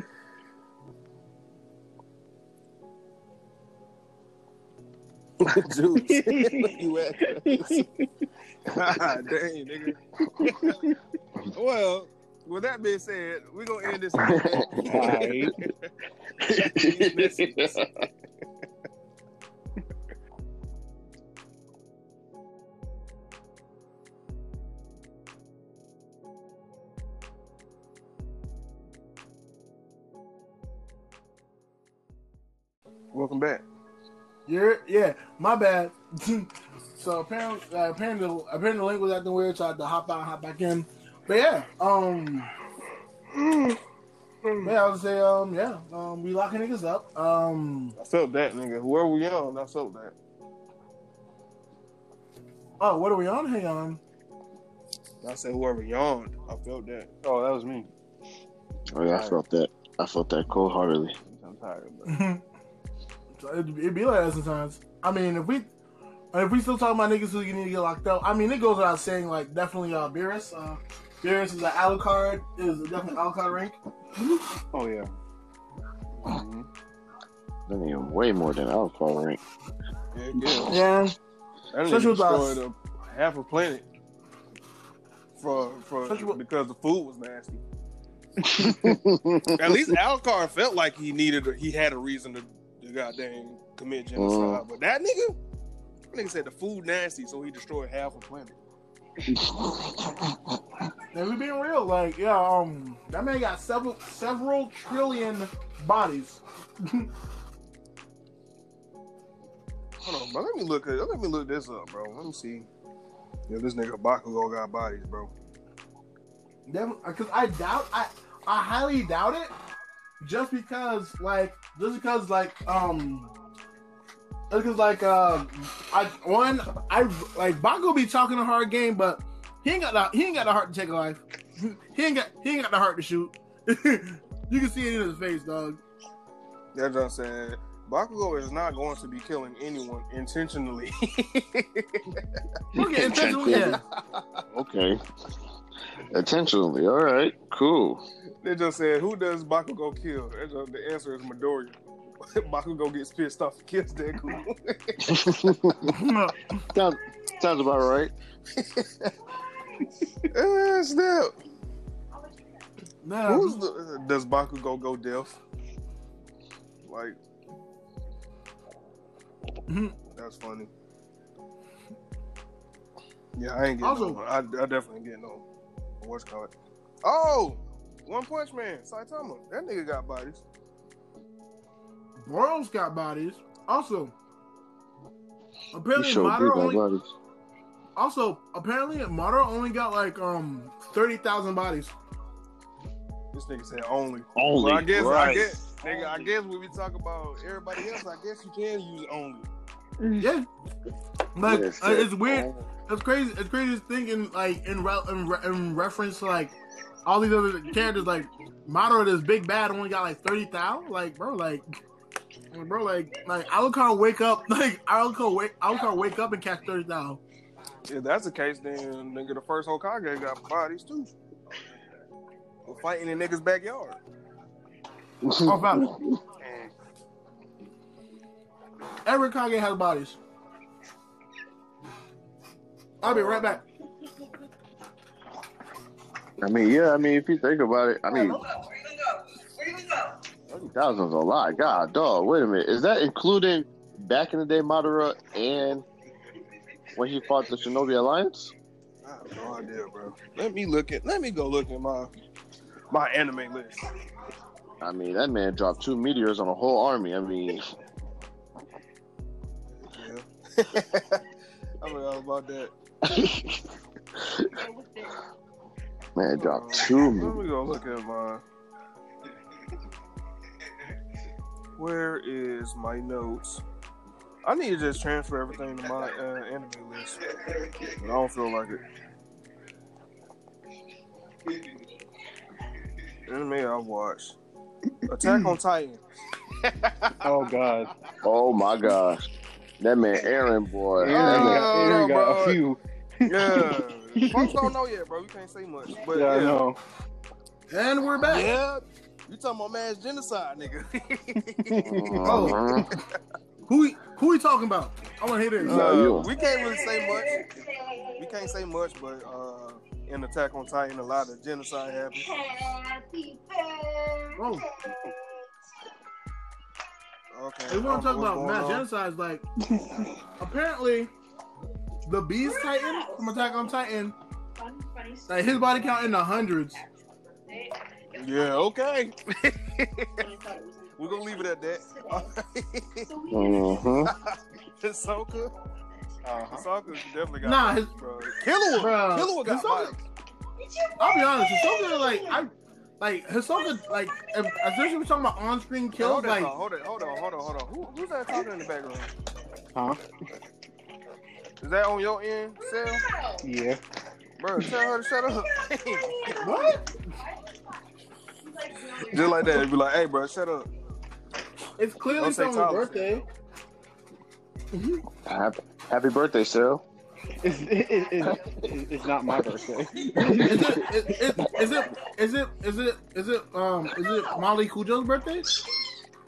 Dude, you at? God ah, dang, nigga. well, with that being said, we're gonna end this. Alright. Welcome back. You're yeah, my bad. so apparently, uh, apparently, apparently the link was acting weird, so I had to hop out, and hop back in. But yeah, um, yeah, I would say, um, yeah, um, we locking niggas up. Um, I felt that, nigga. Whoever we on, I felt that. oh, what are we on? Hang on. I said whoever yawned, I felt that. Oh, that was me. Oh yeah, I felt that. I felt that cold heartedly. I'm tired, but so it'd, it'd be like that sometimes. I mean, if we if we still talking about niggas who need to get locked up, I mean, it goes without saying, like definitely uh, Beerus. Uh, Beerus is an Alucard, is definitely Alucard rank. oh yeah. Mhm. That nigga way more than Alucard rank. Yeah, yeah. Yeah, That Especially nigga with us. destroyed a, half a planet for for Especially because the food was nasty. At least Alucard felt like he needed, a, he had a reason to, to goddamn commit genocide. But that nigga, that nigga said the food nasty, so he destroyed half a planet. and we being real, like yeah, um, that man got several several trillion bodies. Hold on, bro. Let me look. at- Let me look this up, bro. Let me see. Yeah, this nigga Bakugo got bodies, bro. Because I doubt, I, I highly doubt it, just because, like, just because, like, um, just because, like, uh, I one, I like Bakugo be talking a hard game, but he ain't got the, he ain't got the heart to take a life. He ain't got, he ain't got the heart to shoot. you can see it in his face, dog. That's what I'm saying. Bakugo is not going to be killing anyone intentionally. Look at intentionally, yeah. Okay. Intentionally. All right. Cool. They just said, "Who does Bakugo kill?" Just- the answer is Midoriya. Bakugo gets pissed off and kills Deku. sounds, sounds about right. Eh, snap. Nah, Who's the, does Bakugo go go deaf? Like, Mhm. that's funny. Yeah, I ain't getting Also- no. I, I definitely ain't getting no. What's it called? Oh, One Punch Man, Saitama. That nigga got bodies. Boros got bodies. Also, apparently sure Madara got only, bodies. also apparently Madara only got like um thirty thousand bodies. This nigga said only. Only. Well, I guess, I right. guess, nigga, I guess when we talk about everybody else, I guess you can use only. Yeah, like Yes, uh, it's weird. It's crazy. It's crazy thinking like in, re- in, re- in reference to like all these other characters. Like Madara, this big bad, only got like thirty thousand. Like bro, like bro, like like I would kind of wake up. Like I would kind of wake. I would kind of wake up and catch thirty thousand. If that's the case, then nigga, the first Hokage got bodies too. We're fighting in the niggas' backyard. Oh, valid. Every Kage has bodies. I'll be right back. I mean, yeah. I mean, if you think about it, I mean, thirty thousand is a lot. God, dog. Wait a minute. Is that including back in the day Madara and when he fought the Shinobi Alliance? I have no idea, bro. Let me look at. Let me go look at my my anime list. I mean, that man dropped two meteors on a whole army. I mean, Yeah. I forgot about that. man dropped two Let me go look at my. Where is my notes? I need to just transfer everything to my uh, anime list. But I don't feel like it. Anime I've watched. Attack on Titan. Oh God, Oh my God! that man Eren boy. Eren that man- got, Eren got a few. Yeah. Folks don't know yet, bro. We can't say much. But yeah, yeah. I know. And we're back. Yeah. You talking about mass genocide, nigga. Mhm. Who we, who we talking about? I want to hear this. No, Uh, you. we can't really say much. We can't say much, but uh, in Attack on Titan, a lot of genocide happened. Oh, Okay. if we want to talk about mass on? genocide, like apparently the Beast Titan from Attack on Titan, like his body count in the hundreds. Yeah. Okay. We're gonna leave it at that. Mhm. Hisoka. Uh-huh. Hisoka definitely got Nah, his- bro. Killua. Bruh, Killua got Hisoka- I'll be honest, Hisoka like I like Hisoka like if, especially we're talking about on-screen kills. Hold Like on, hold on, hold on, hold on, hold on. Who, who's that talking in the background? Huh? Is that on your end, Sam? Yeah. Bro, tell her to shut up. what? Just like that. it'd Be like, hey, bro, shut up. It's clearly Don't say someone's Tyler. birthday. happy, happy birthday, Cell. It's, it, it, it, it's not my birthday. Is it, is, is, is it is it is it is it um is it Molly Kujo's birthday?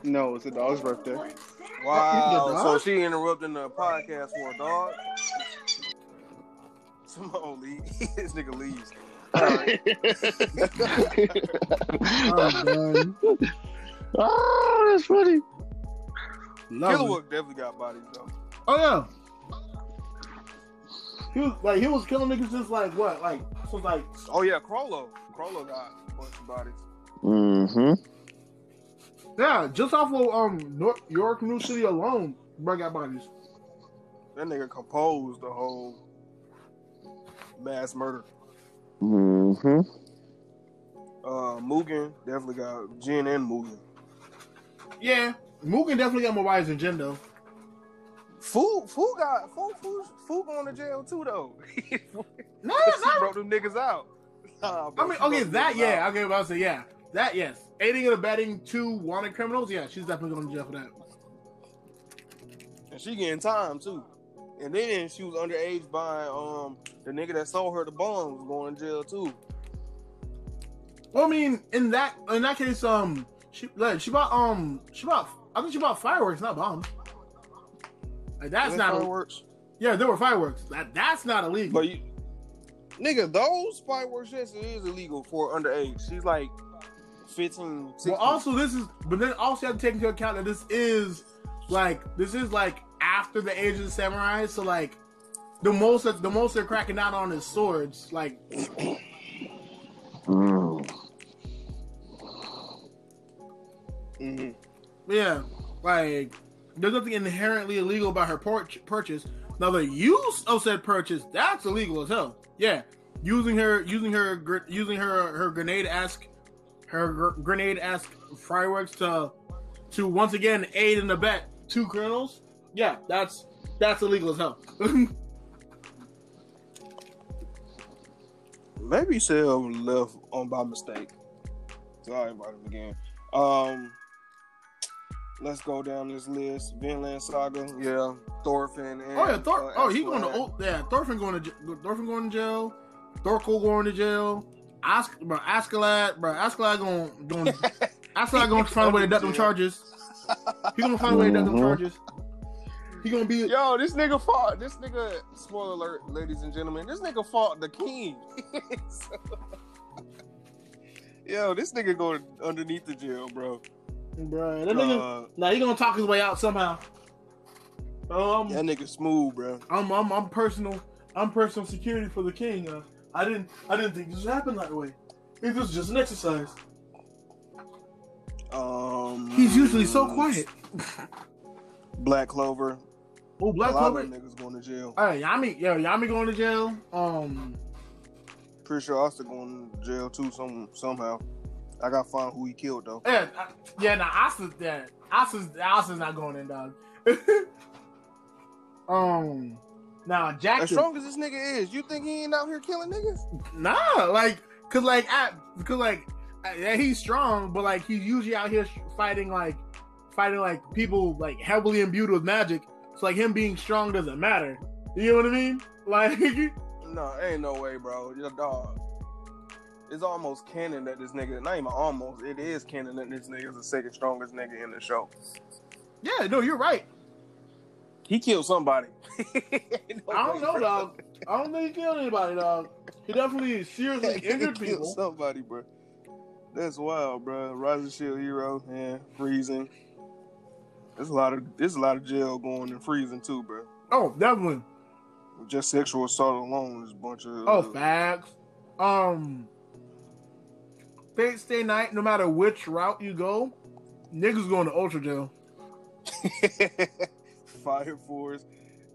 no, it's a dog's birthday. Wow. The So she interrupting the podcast for a dog. Simone leave. this nigga leaves. Oh, oh, that's funny. Love it. Killua definitely got bodies though. Oh yeah. He was like he was killing niggas just like what like so like Oh yeah, Chrollo. Chrollo got a bunch of bodies. Mm-hmm. Yeah just off of um North Yorknew City alone, bro got bodies. That nigga composed the whole mass murder. Mm-hmm. Uh, Mugen definitely got Jin and Mugen. Yeah, Mugen definitely got more wires than Jin though. Fu Fu got Fu Fu Fu going to jail too though. No, she no. broke them niggas out. Nah, bro, I mean, okay, that yeah, out. okay, well, I'll say yeah, that yes, aiding and abetting two wanted criminals. Yeah, she's definitely going to jail for that. and she getting time too. And then she was underage by um the nigga that sold her the bombs going to jail too. Well, I mean, in that in that case, um, she like, she bought um she bought I think she bought fireworks, not bombs. Like that's not fireworks. yeah, there were fireworks. That that's not illegal. But you, nigga, those fireworks yes, it is illegal for underage. She's like 15, 16. Well, also this is, but then also you have to take into account that this is like this is like after the age of the samurai, so like the most that the most they're cracking down on is swords. Like Mm. Mhm. yeah, like there's nothing inherently illegal about her por- purchase. Now the use of said purchase that's illegal as hell. Yeah, using her using her gr- using her her grenade esque her gr- grenade esque fireworks to to once again aid and abet two criminals. Yeah, that's that's illegal as hell. Maybe Cell left on by mistake. So I invite him again. Um, let's go down this list. Vinland Saga, yeah. Thorfinn. And, Oh yeah, Thor. uh, oh, he going to. Oh, yeah, Thorfinn going to. Thorfinn going to jail. Thorkell going to jail. Ask, bro, Askeladd, bro, Askeladd gonna, gonna Askeladd going to find a way to duck them charges. He gonna find a way to duck them Mhm. charges. He gonna be. Yo, this nigga fought. This nigga. Spoiler alert, ladies and gentlemen. This nigga fought the king. Yo, this nigga going underneath the jail, bro. Bro, that nigga. Uh, Nah, he gonna talk his way out somehow. Um, that nigga smooth, bro. I'm, I'm, I'm personal. I'm personal security for the king. Uh, I didn't, I didn't think this would happen that way. It was just an exercise. Um, He's usually so quiet. Black Clover. Oh, Black a lot Clover. of niggas going to jail. Hey, Yami, yo, Yami going to jail. Um, Pretty sure Austin going to jail too. Some somehow. I gotta find who he killed though. yeah, I- yeah. Nah, Asta's yeah, Asta's Asta's not going in, dog. um, now Jack. As strong as this nigga is, you think he ain't out here killing niggas? Nah, like, cause like at, cause like, yeah, he's strong, but like he's usually out here fighting like, fighting like people like heavily imbued with magic. So like him being strong doesn't matter. You know what I mean? Like, No, ain't no way, bro. Your dog. It's almost canon that this nigga, not even almost, it is canon that this nigga is the second strongest nigga in the show. yeah, no, you're right. He killed somebody. I don't know, dog. I don't think he killed anybody, dog. He definitely seriously injured people. somebody, bro. That's wild, bro. Rising Shield Hero, yeah, freezing. There's a lot of there's a lot of jail going and freezing too, bro. Oh, definitely. Just sexual assault alone is a bunch of Oh, facts. Um, Fate Stay Night. No matter which route you go, niggas going to Ultra Jail. Fire Force.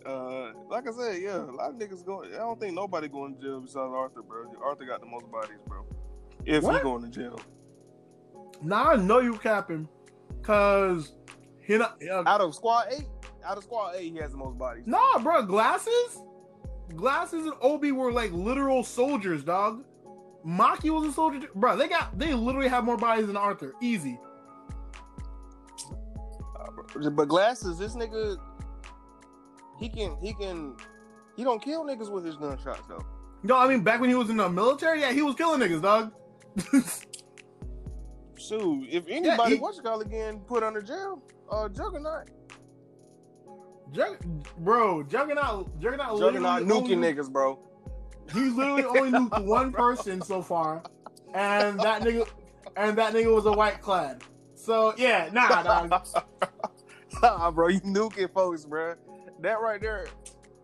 Uh, like I said, yeah, a lot of niggas going. I don't think nobody going to jail besides Arthur, bro. Arthur got the most bodies, bro. If What? he going to jail, Now I know you capping, cause he not. Uh, out of Squad Eight, out of Squad Eight, he has the most bodies. nah, bro. Glasses, glasses, and Obi were like literal soldiers, dog. Maki was a soldier, bro. They got they literally have more bodies than Arthur. Easy. Uh, but glasses, this nigga, he can, he can, he don't kill niggas with his gunshots though. No, I mean back when he was in the military, yeah, he was killing niggas, dog. Shoot, if anybody, he- what's you call again, put under jail, uh, Juggernaut, Jug- bro, Juggernaut, Juggernaut, Juggernaut nuking only- niggas, bro. He's literally only nuked one person so far, and that nigga, and that nigga was a white clad. So yeah, nah, dog. Nah, bro, you nuking folks, bro. That right there.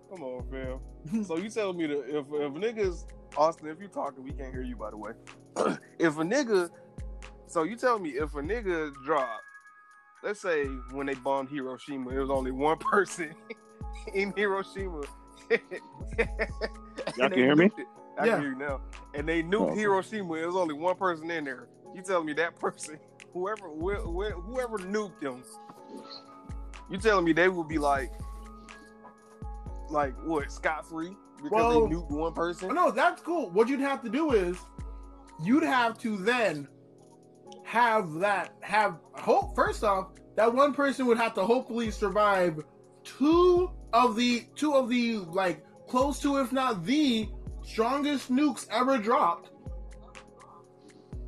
Come on, fam. so you telling me that if if niggas Austin, if you talking, we can't hear you by the way. if a nigga, so you tell me if a nigga drop, let's say when they bombed Hiroshima, it was only one person in Hiroshima, Y'all can hear me? it- I Yeah. can hear you now. And they knew Oh. Hiroshima. There was only one person in there. You telling me that person, whoever, wh- wh- whoever nuked them, you telling me they would be like, like what, scot free because Well- they nuked one person? No, that's cool. What you'd have to do is you'd have to then have that have hope first off, that one person would have to hopefully survive two of the two of the like close to if not the strongest nukes ever dropped.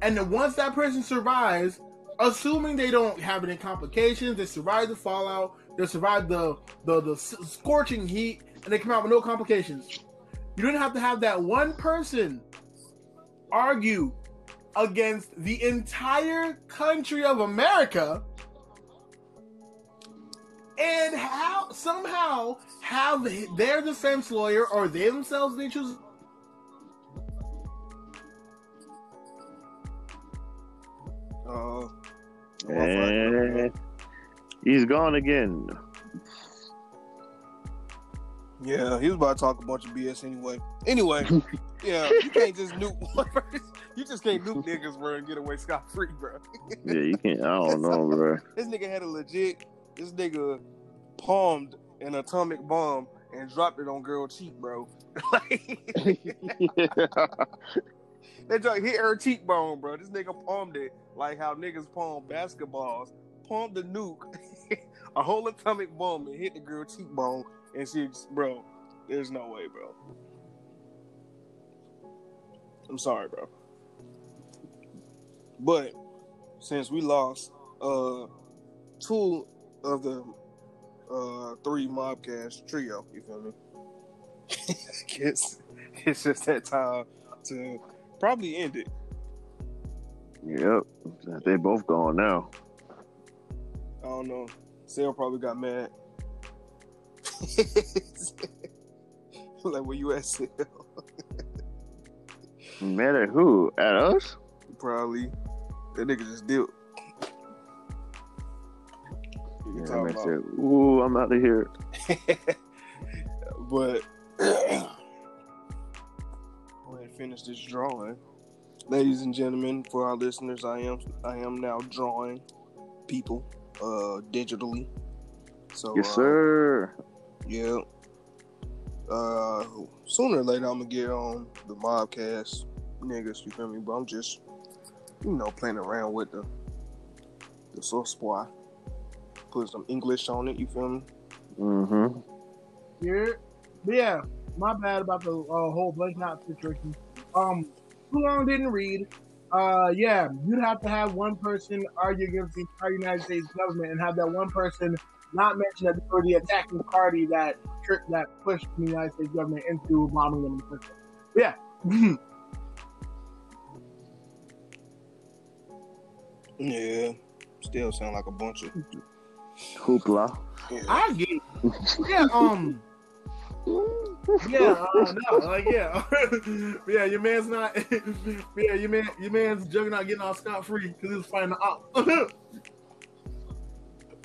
And then once that person survives, assuming they don't have any complications, they survive the fallout, they survive the the, the scorching heat, and they come out with no complications. You don't have to have that one person argue against the entire country of America and how somehow have their defense lawyer or they themselves they choose Uh, And he's gone again. Yeah, he was about to talk a bunch of BS anyway. Anyway, yeah, you can't just nuke one person. You just can't nuke niggas, bro, and get away scot free, bro. Yeah, you can't. I don't know, bro. This nigga had a legit. This nigga palmed an atomic bomb and dropped it on girl cheek, bro. like, that joint hit her cheekbone, bro. This nigga palmed it like how niggas palm basketballs. Palmed the nuke, a whole atomic bomb, and hit the girl cheekbone, and she, bro. There's no way, bro. I'm sorry, bro. But since we lost uh two of the uh three mobcast trio, you feel me? I guess it's just that time to probably end it. Yep. They both gone now. I don't know. Sale probably got mad. like where you at, Sale? Mad at who? At us? Probably. That nigga just dipped. Yeah, man about- said, "Ooh, I'm out of here." but go ahead and finish this drawing. Ladies and gentlemen, for our listeners, I am I am now drawing people uh digitally. So Yes, uh, sir. Yeah. Uh, sooner or later, I'm gonna get on the Mobcast niggas. You feel me? But I'm just, you know, playing around with the the source boy. Put some English on it. You feel me? Mm-hmm. Yeah, but yeah, my bad about the uh, whole blank out situation. Um, too long didn't read. Uh, yeah, you'd have to have one person argue against the entire United States government and have that one person not mention that they were the attacking party that trick that pushed the United States government into bombing them in the first place. But yeah. Yeah. Still sound like a bunch of. Hoopla. Yeah. I get it. Yeah, um. Yeah, uh, no, like yeah, yeah. Your man's not. yeah, your man, your man's juggernaut getting off scot free because he was fighting the op.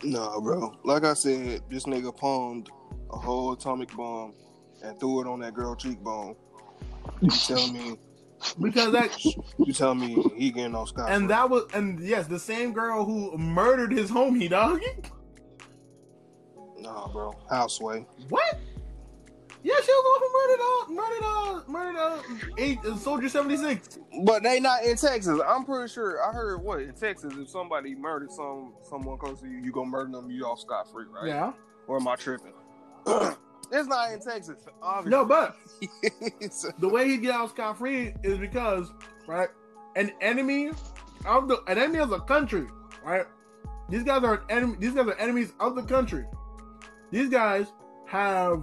Nah, bro. Like I said, this nigga palmed a whole atomic bomb and threw it on that girl cheekbone. You tell me, because that you tell me he getting off scot and that was and yes, the same girl who murdered his homie dog. Nah, bro. Houseway. What? Yeah, she was one who murdered uh murdered uh murdered eight uh, soldier seventy six. But they not in Texas. I'm pretty sure. I heard what in Texas, if somebody murdered some someone close to you, you gonna murder them. You off scot free, right? Yeah. Or am I tripping? it's not in Texas, obviously. No, but the way he get out scot free is because right, an enemy of the an enemy of the country, right? These guys are enemy. These guys are enemies of the country. These guys have.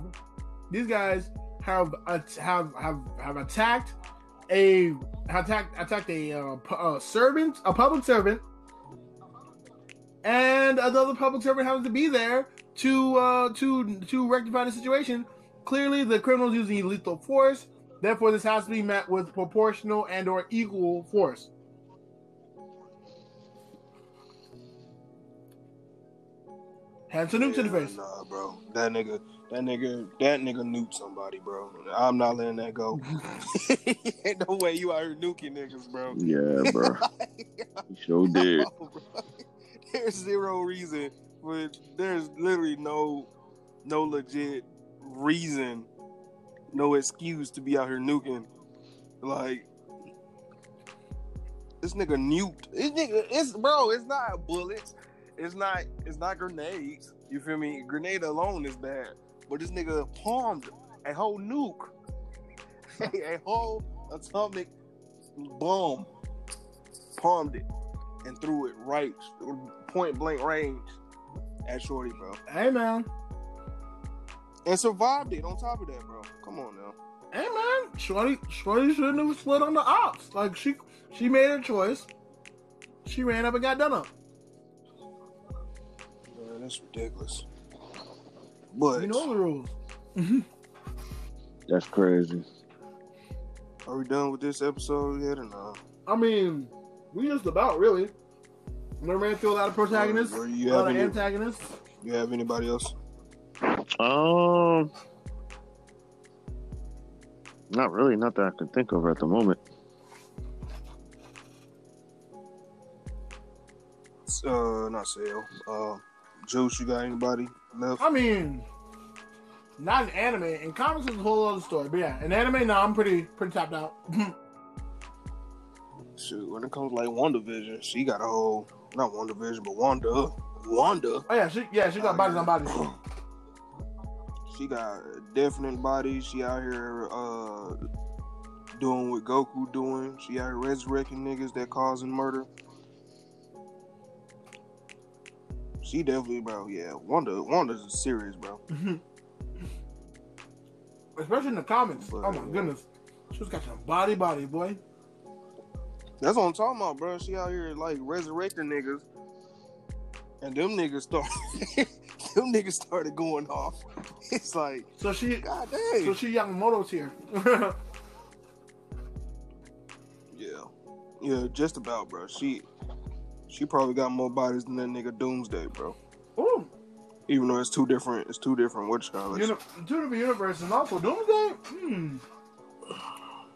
These guys have have have have attacked a attacked attacked a, uh, pu- a servant, a public servant, and another public servant happens to be there to uh, to to rectify the situation. Clearly, the criminals using lethal force. Therefore, this has to be met with proportional and or equal force. Hands a nuke to the face. Nah, bro. That nigga, that nigga, that nigga nuked somebody, bro. I'm not letting that go. Ain't no way you out here nuking niggas, bro. Yeah, bro. He sure did. No, bro. There's zero reason, but there's literally no, no legit reason, no excuse to be out here nuking. Like this nigga nuked. This nigga, it's bro. It's not bullets. It's not. It's not grenades. You feel me? Grenade alone is bad, but this nigga palmed a whole nuke, a whole atomic bomb, palmed it and threw it right point blank range at Shorty, bro, Hey man, and survived it. On top of that, bro. Come on now. hey man, Shorty, Shorty shouldn't have slid on the ops. Like she, she made her choice. She ran up and got done up. Man, that's ridiculous. But You know the rules. That's crazy. are we done with this episode yet or not? I mean, we just about really. We ran through a lot of protagonists, Or a you lot have of any, antagonists. you have anybody else? Um, not really. Not that I can think of at the moment. Uh, not sale. Uh, Juice, you got anybody left? I mean, not in anime. In comics, is a whole other story. But yeah, in anime, no, I'm pretty pretty tapped out. Shoot, when it comes to like WandaVision, she got a whole not WandaVision, but Wanda. Wanda. oh yeah, she yeah she got bodies on bodies. She got definite body. She out here uh doing what Goku doing. She out here resurrecting niggas that causing murder. She definitely, bro. Yeah, Wanda. Wanda's serious, bro. Mm-hmm. Especially in the comics. Oh my goodness, she's got some body body boy. That's what I'm talking about, bro. She out here like resurrecting niggas, and them niggas start, them niggas started going off. It's like, So she god dang. so she Yamamoto's here. Yeah, yeah, just about, bro. She, she probably got more bodies than that nigga Doomsday, bro. Ooh, Even though it's two different, it's two different what you call it. uni- two different universes and also Doomsday. Hmm.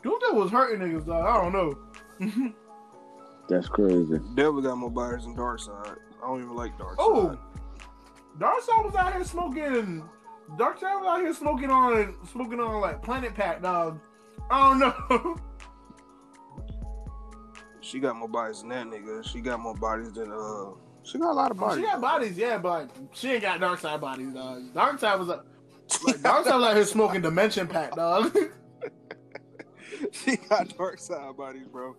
Doomsday was hurting niggas. Dog. I don't know. That's crazy. Devil got more bodies than Darkseid. I don't even like Darkseid. Oh, Darkseid was out here smoking. Darkseid was out here smoking on smoking on like Planet Pack, dog. I don't know. she got more bodies than that nigga. She got more bodies than uh. She got a lot of bodies. she got bodies, yeah, but she ain't got Darkseid bodies, dog. Darkseid was a like Darkseid was out here smoking Dimension Pack, dog. she got Darkseid bodies, bro.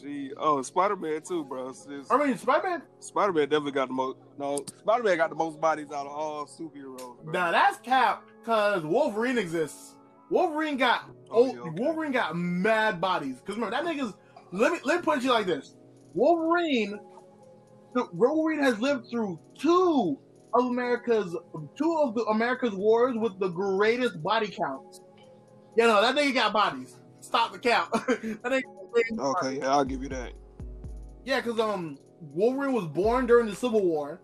She oh Spider Man too, bro. I mean, Spider Man. Spider Man definitely got the most. No, Spider Man got the most bodies out of all superheroes. Bro. Now that's cap because Wolverine exists. Wolverine got Oh, yeah, okay. Wolverine got mad bodies. Because remember that nigga's. Let me let me put it to you like this: Wolverine, the- Wolverine has lived through two of America's two of the America's wars with the greatest body counts. You know that nigga got bodies. Stop the count. that nigga got Okay, yeah, I'll give you that. yeah, because um, Wolverine was born during the Civil War,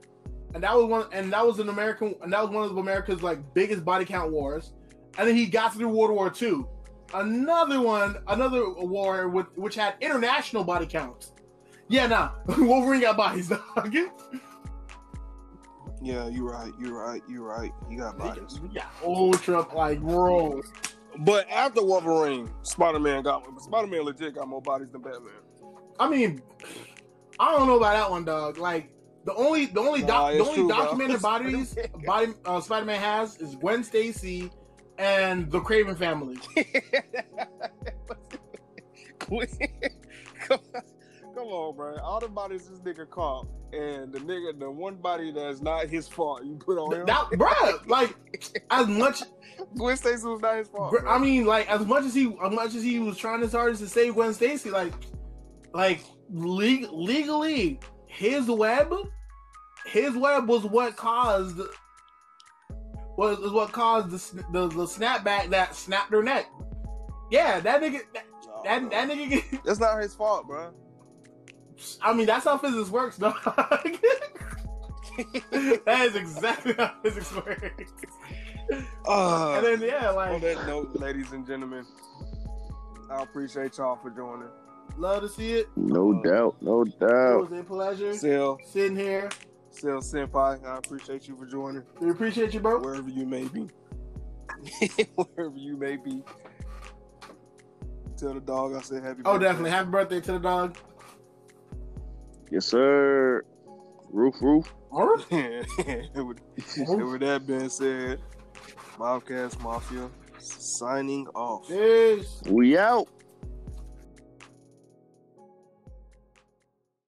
and that was one, and that was an American, and that was one of America's like biggest body count wars. And then he got through World War II, another one, another war with which had international body counts. Yeah, nah, Wolverine got bodies, dog. Yeah, you're right. You're right. You're right. You got bodies. yeah, ultra like bro. But after Wolverine, Spider Man got Spider Man legit got more bodies than Batman. I mean, I don't know about that one, dog. Like the only the only Nah, the only true, bro. documented bodies body uh, Spider Man has is Gwen Stacy and the Kraven family. come, come on, bro. All the bodies this nigga caught, and the nigga, the one body that's not his fault, you put on him. That, bruh, like as much. Gwen Stacy was not his fault. Bro. I mean, like as much as he, as much as he was trying his hardest to save Gwen Stacy, like, like leg- legally, his web, his web was what caused, was is what caused the, the the snapback that snapped her neck. Yeah, that nigga, that Nah, that, that nigga. That's not his fault, bro. I mean, that's how physics works, dog. that is exactly how physics works. Uh, And then yeah, on like that note, ladies and gentlemen, I appreciate y'all for joining. love to see it. No doubt, no doubt. It was a pleasure Still sitting here. Sel Senpai, I appreciate you for joining. We appreciate you, bro. wherever you may be. wherever you may be. Tell the dog I said happy Oh, birthday. definitely. Happy birthday to the dog. Yes, sir. Roof, roof. with, and with that being said, Mobcast Mafia signing off. Peace. We out.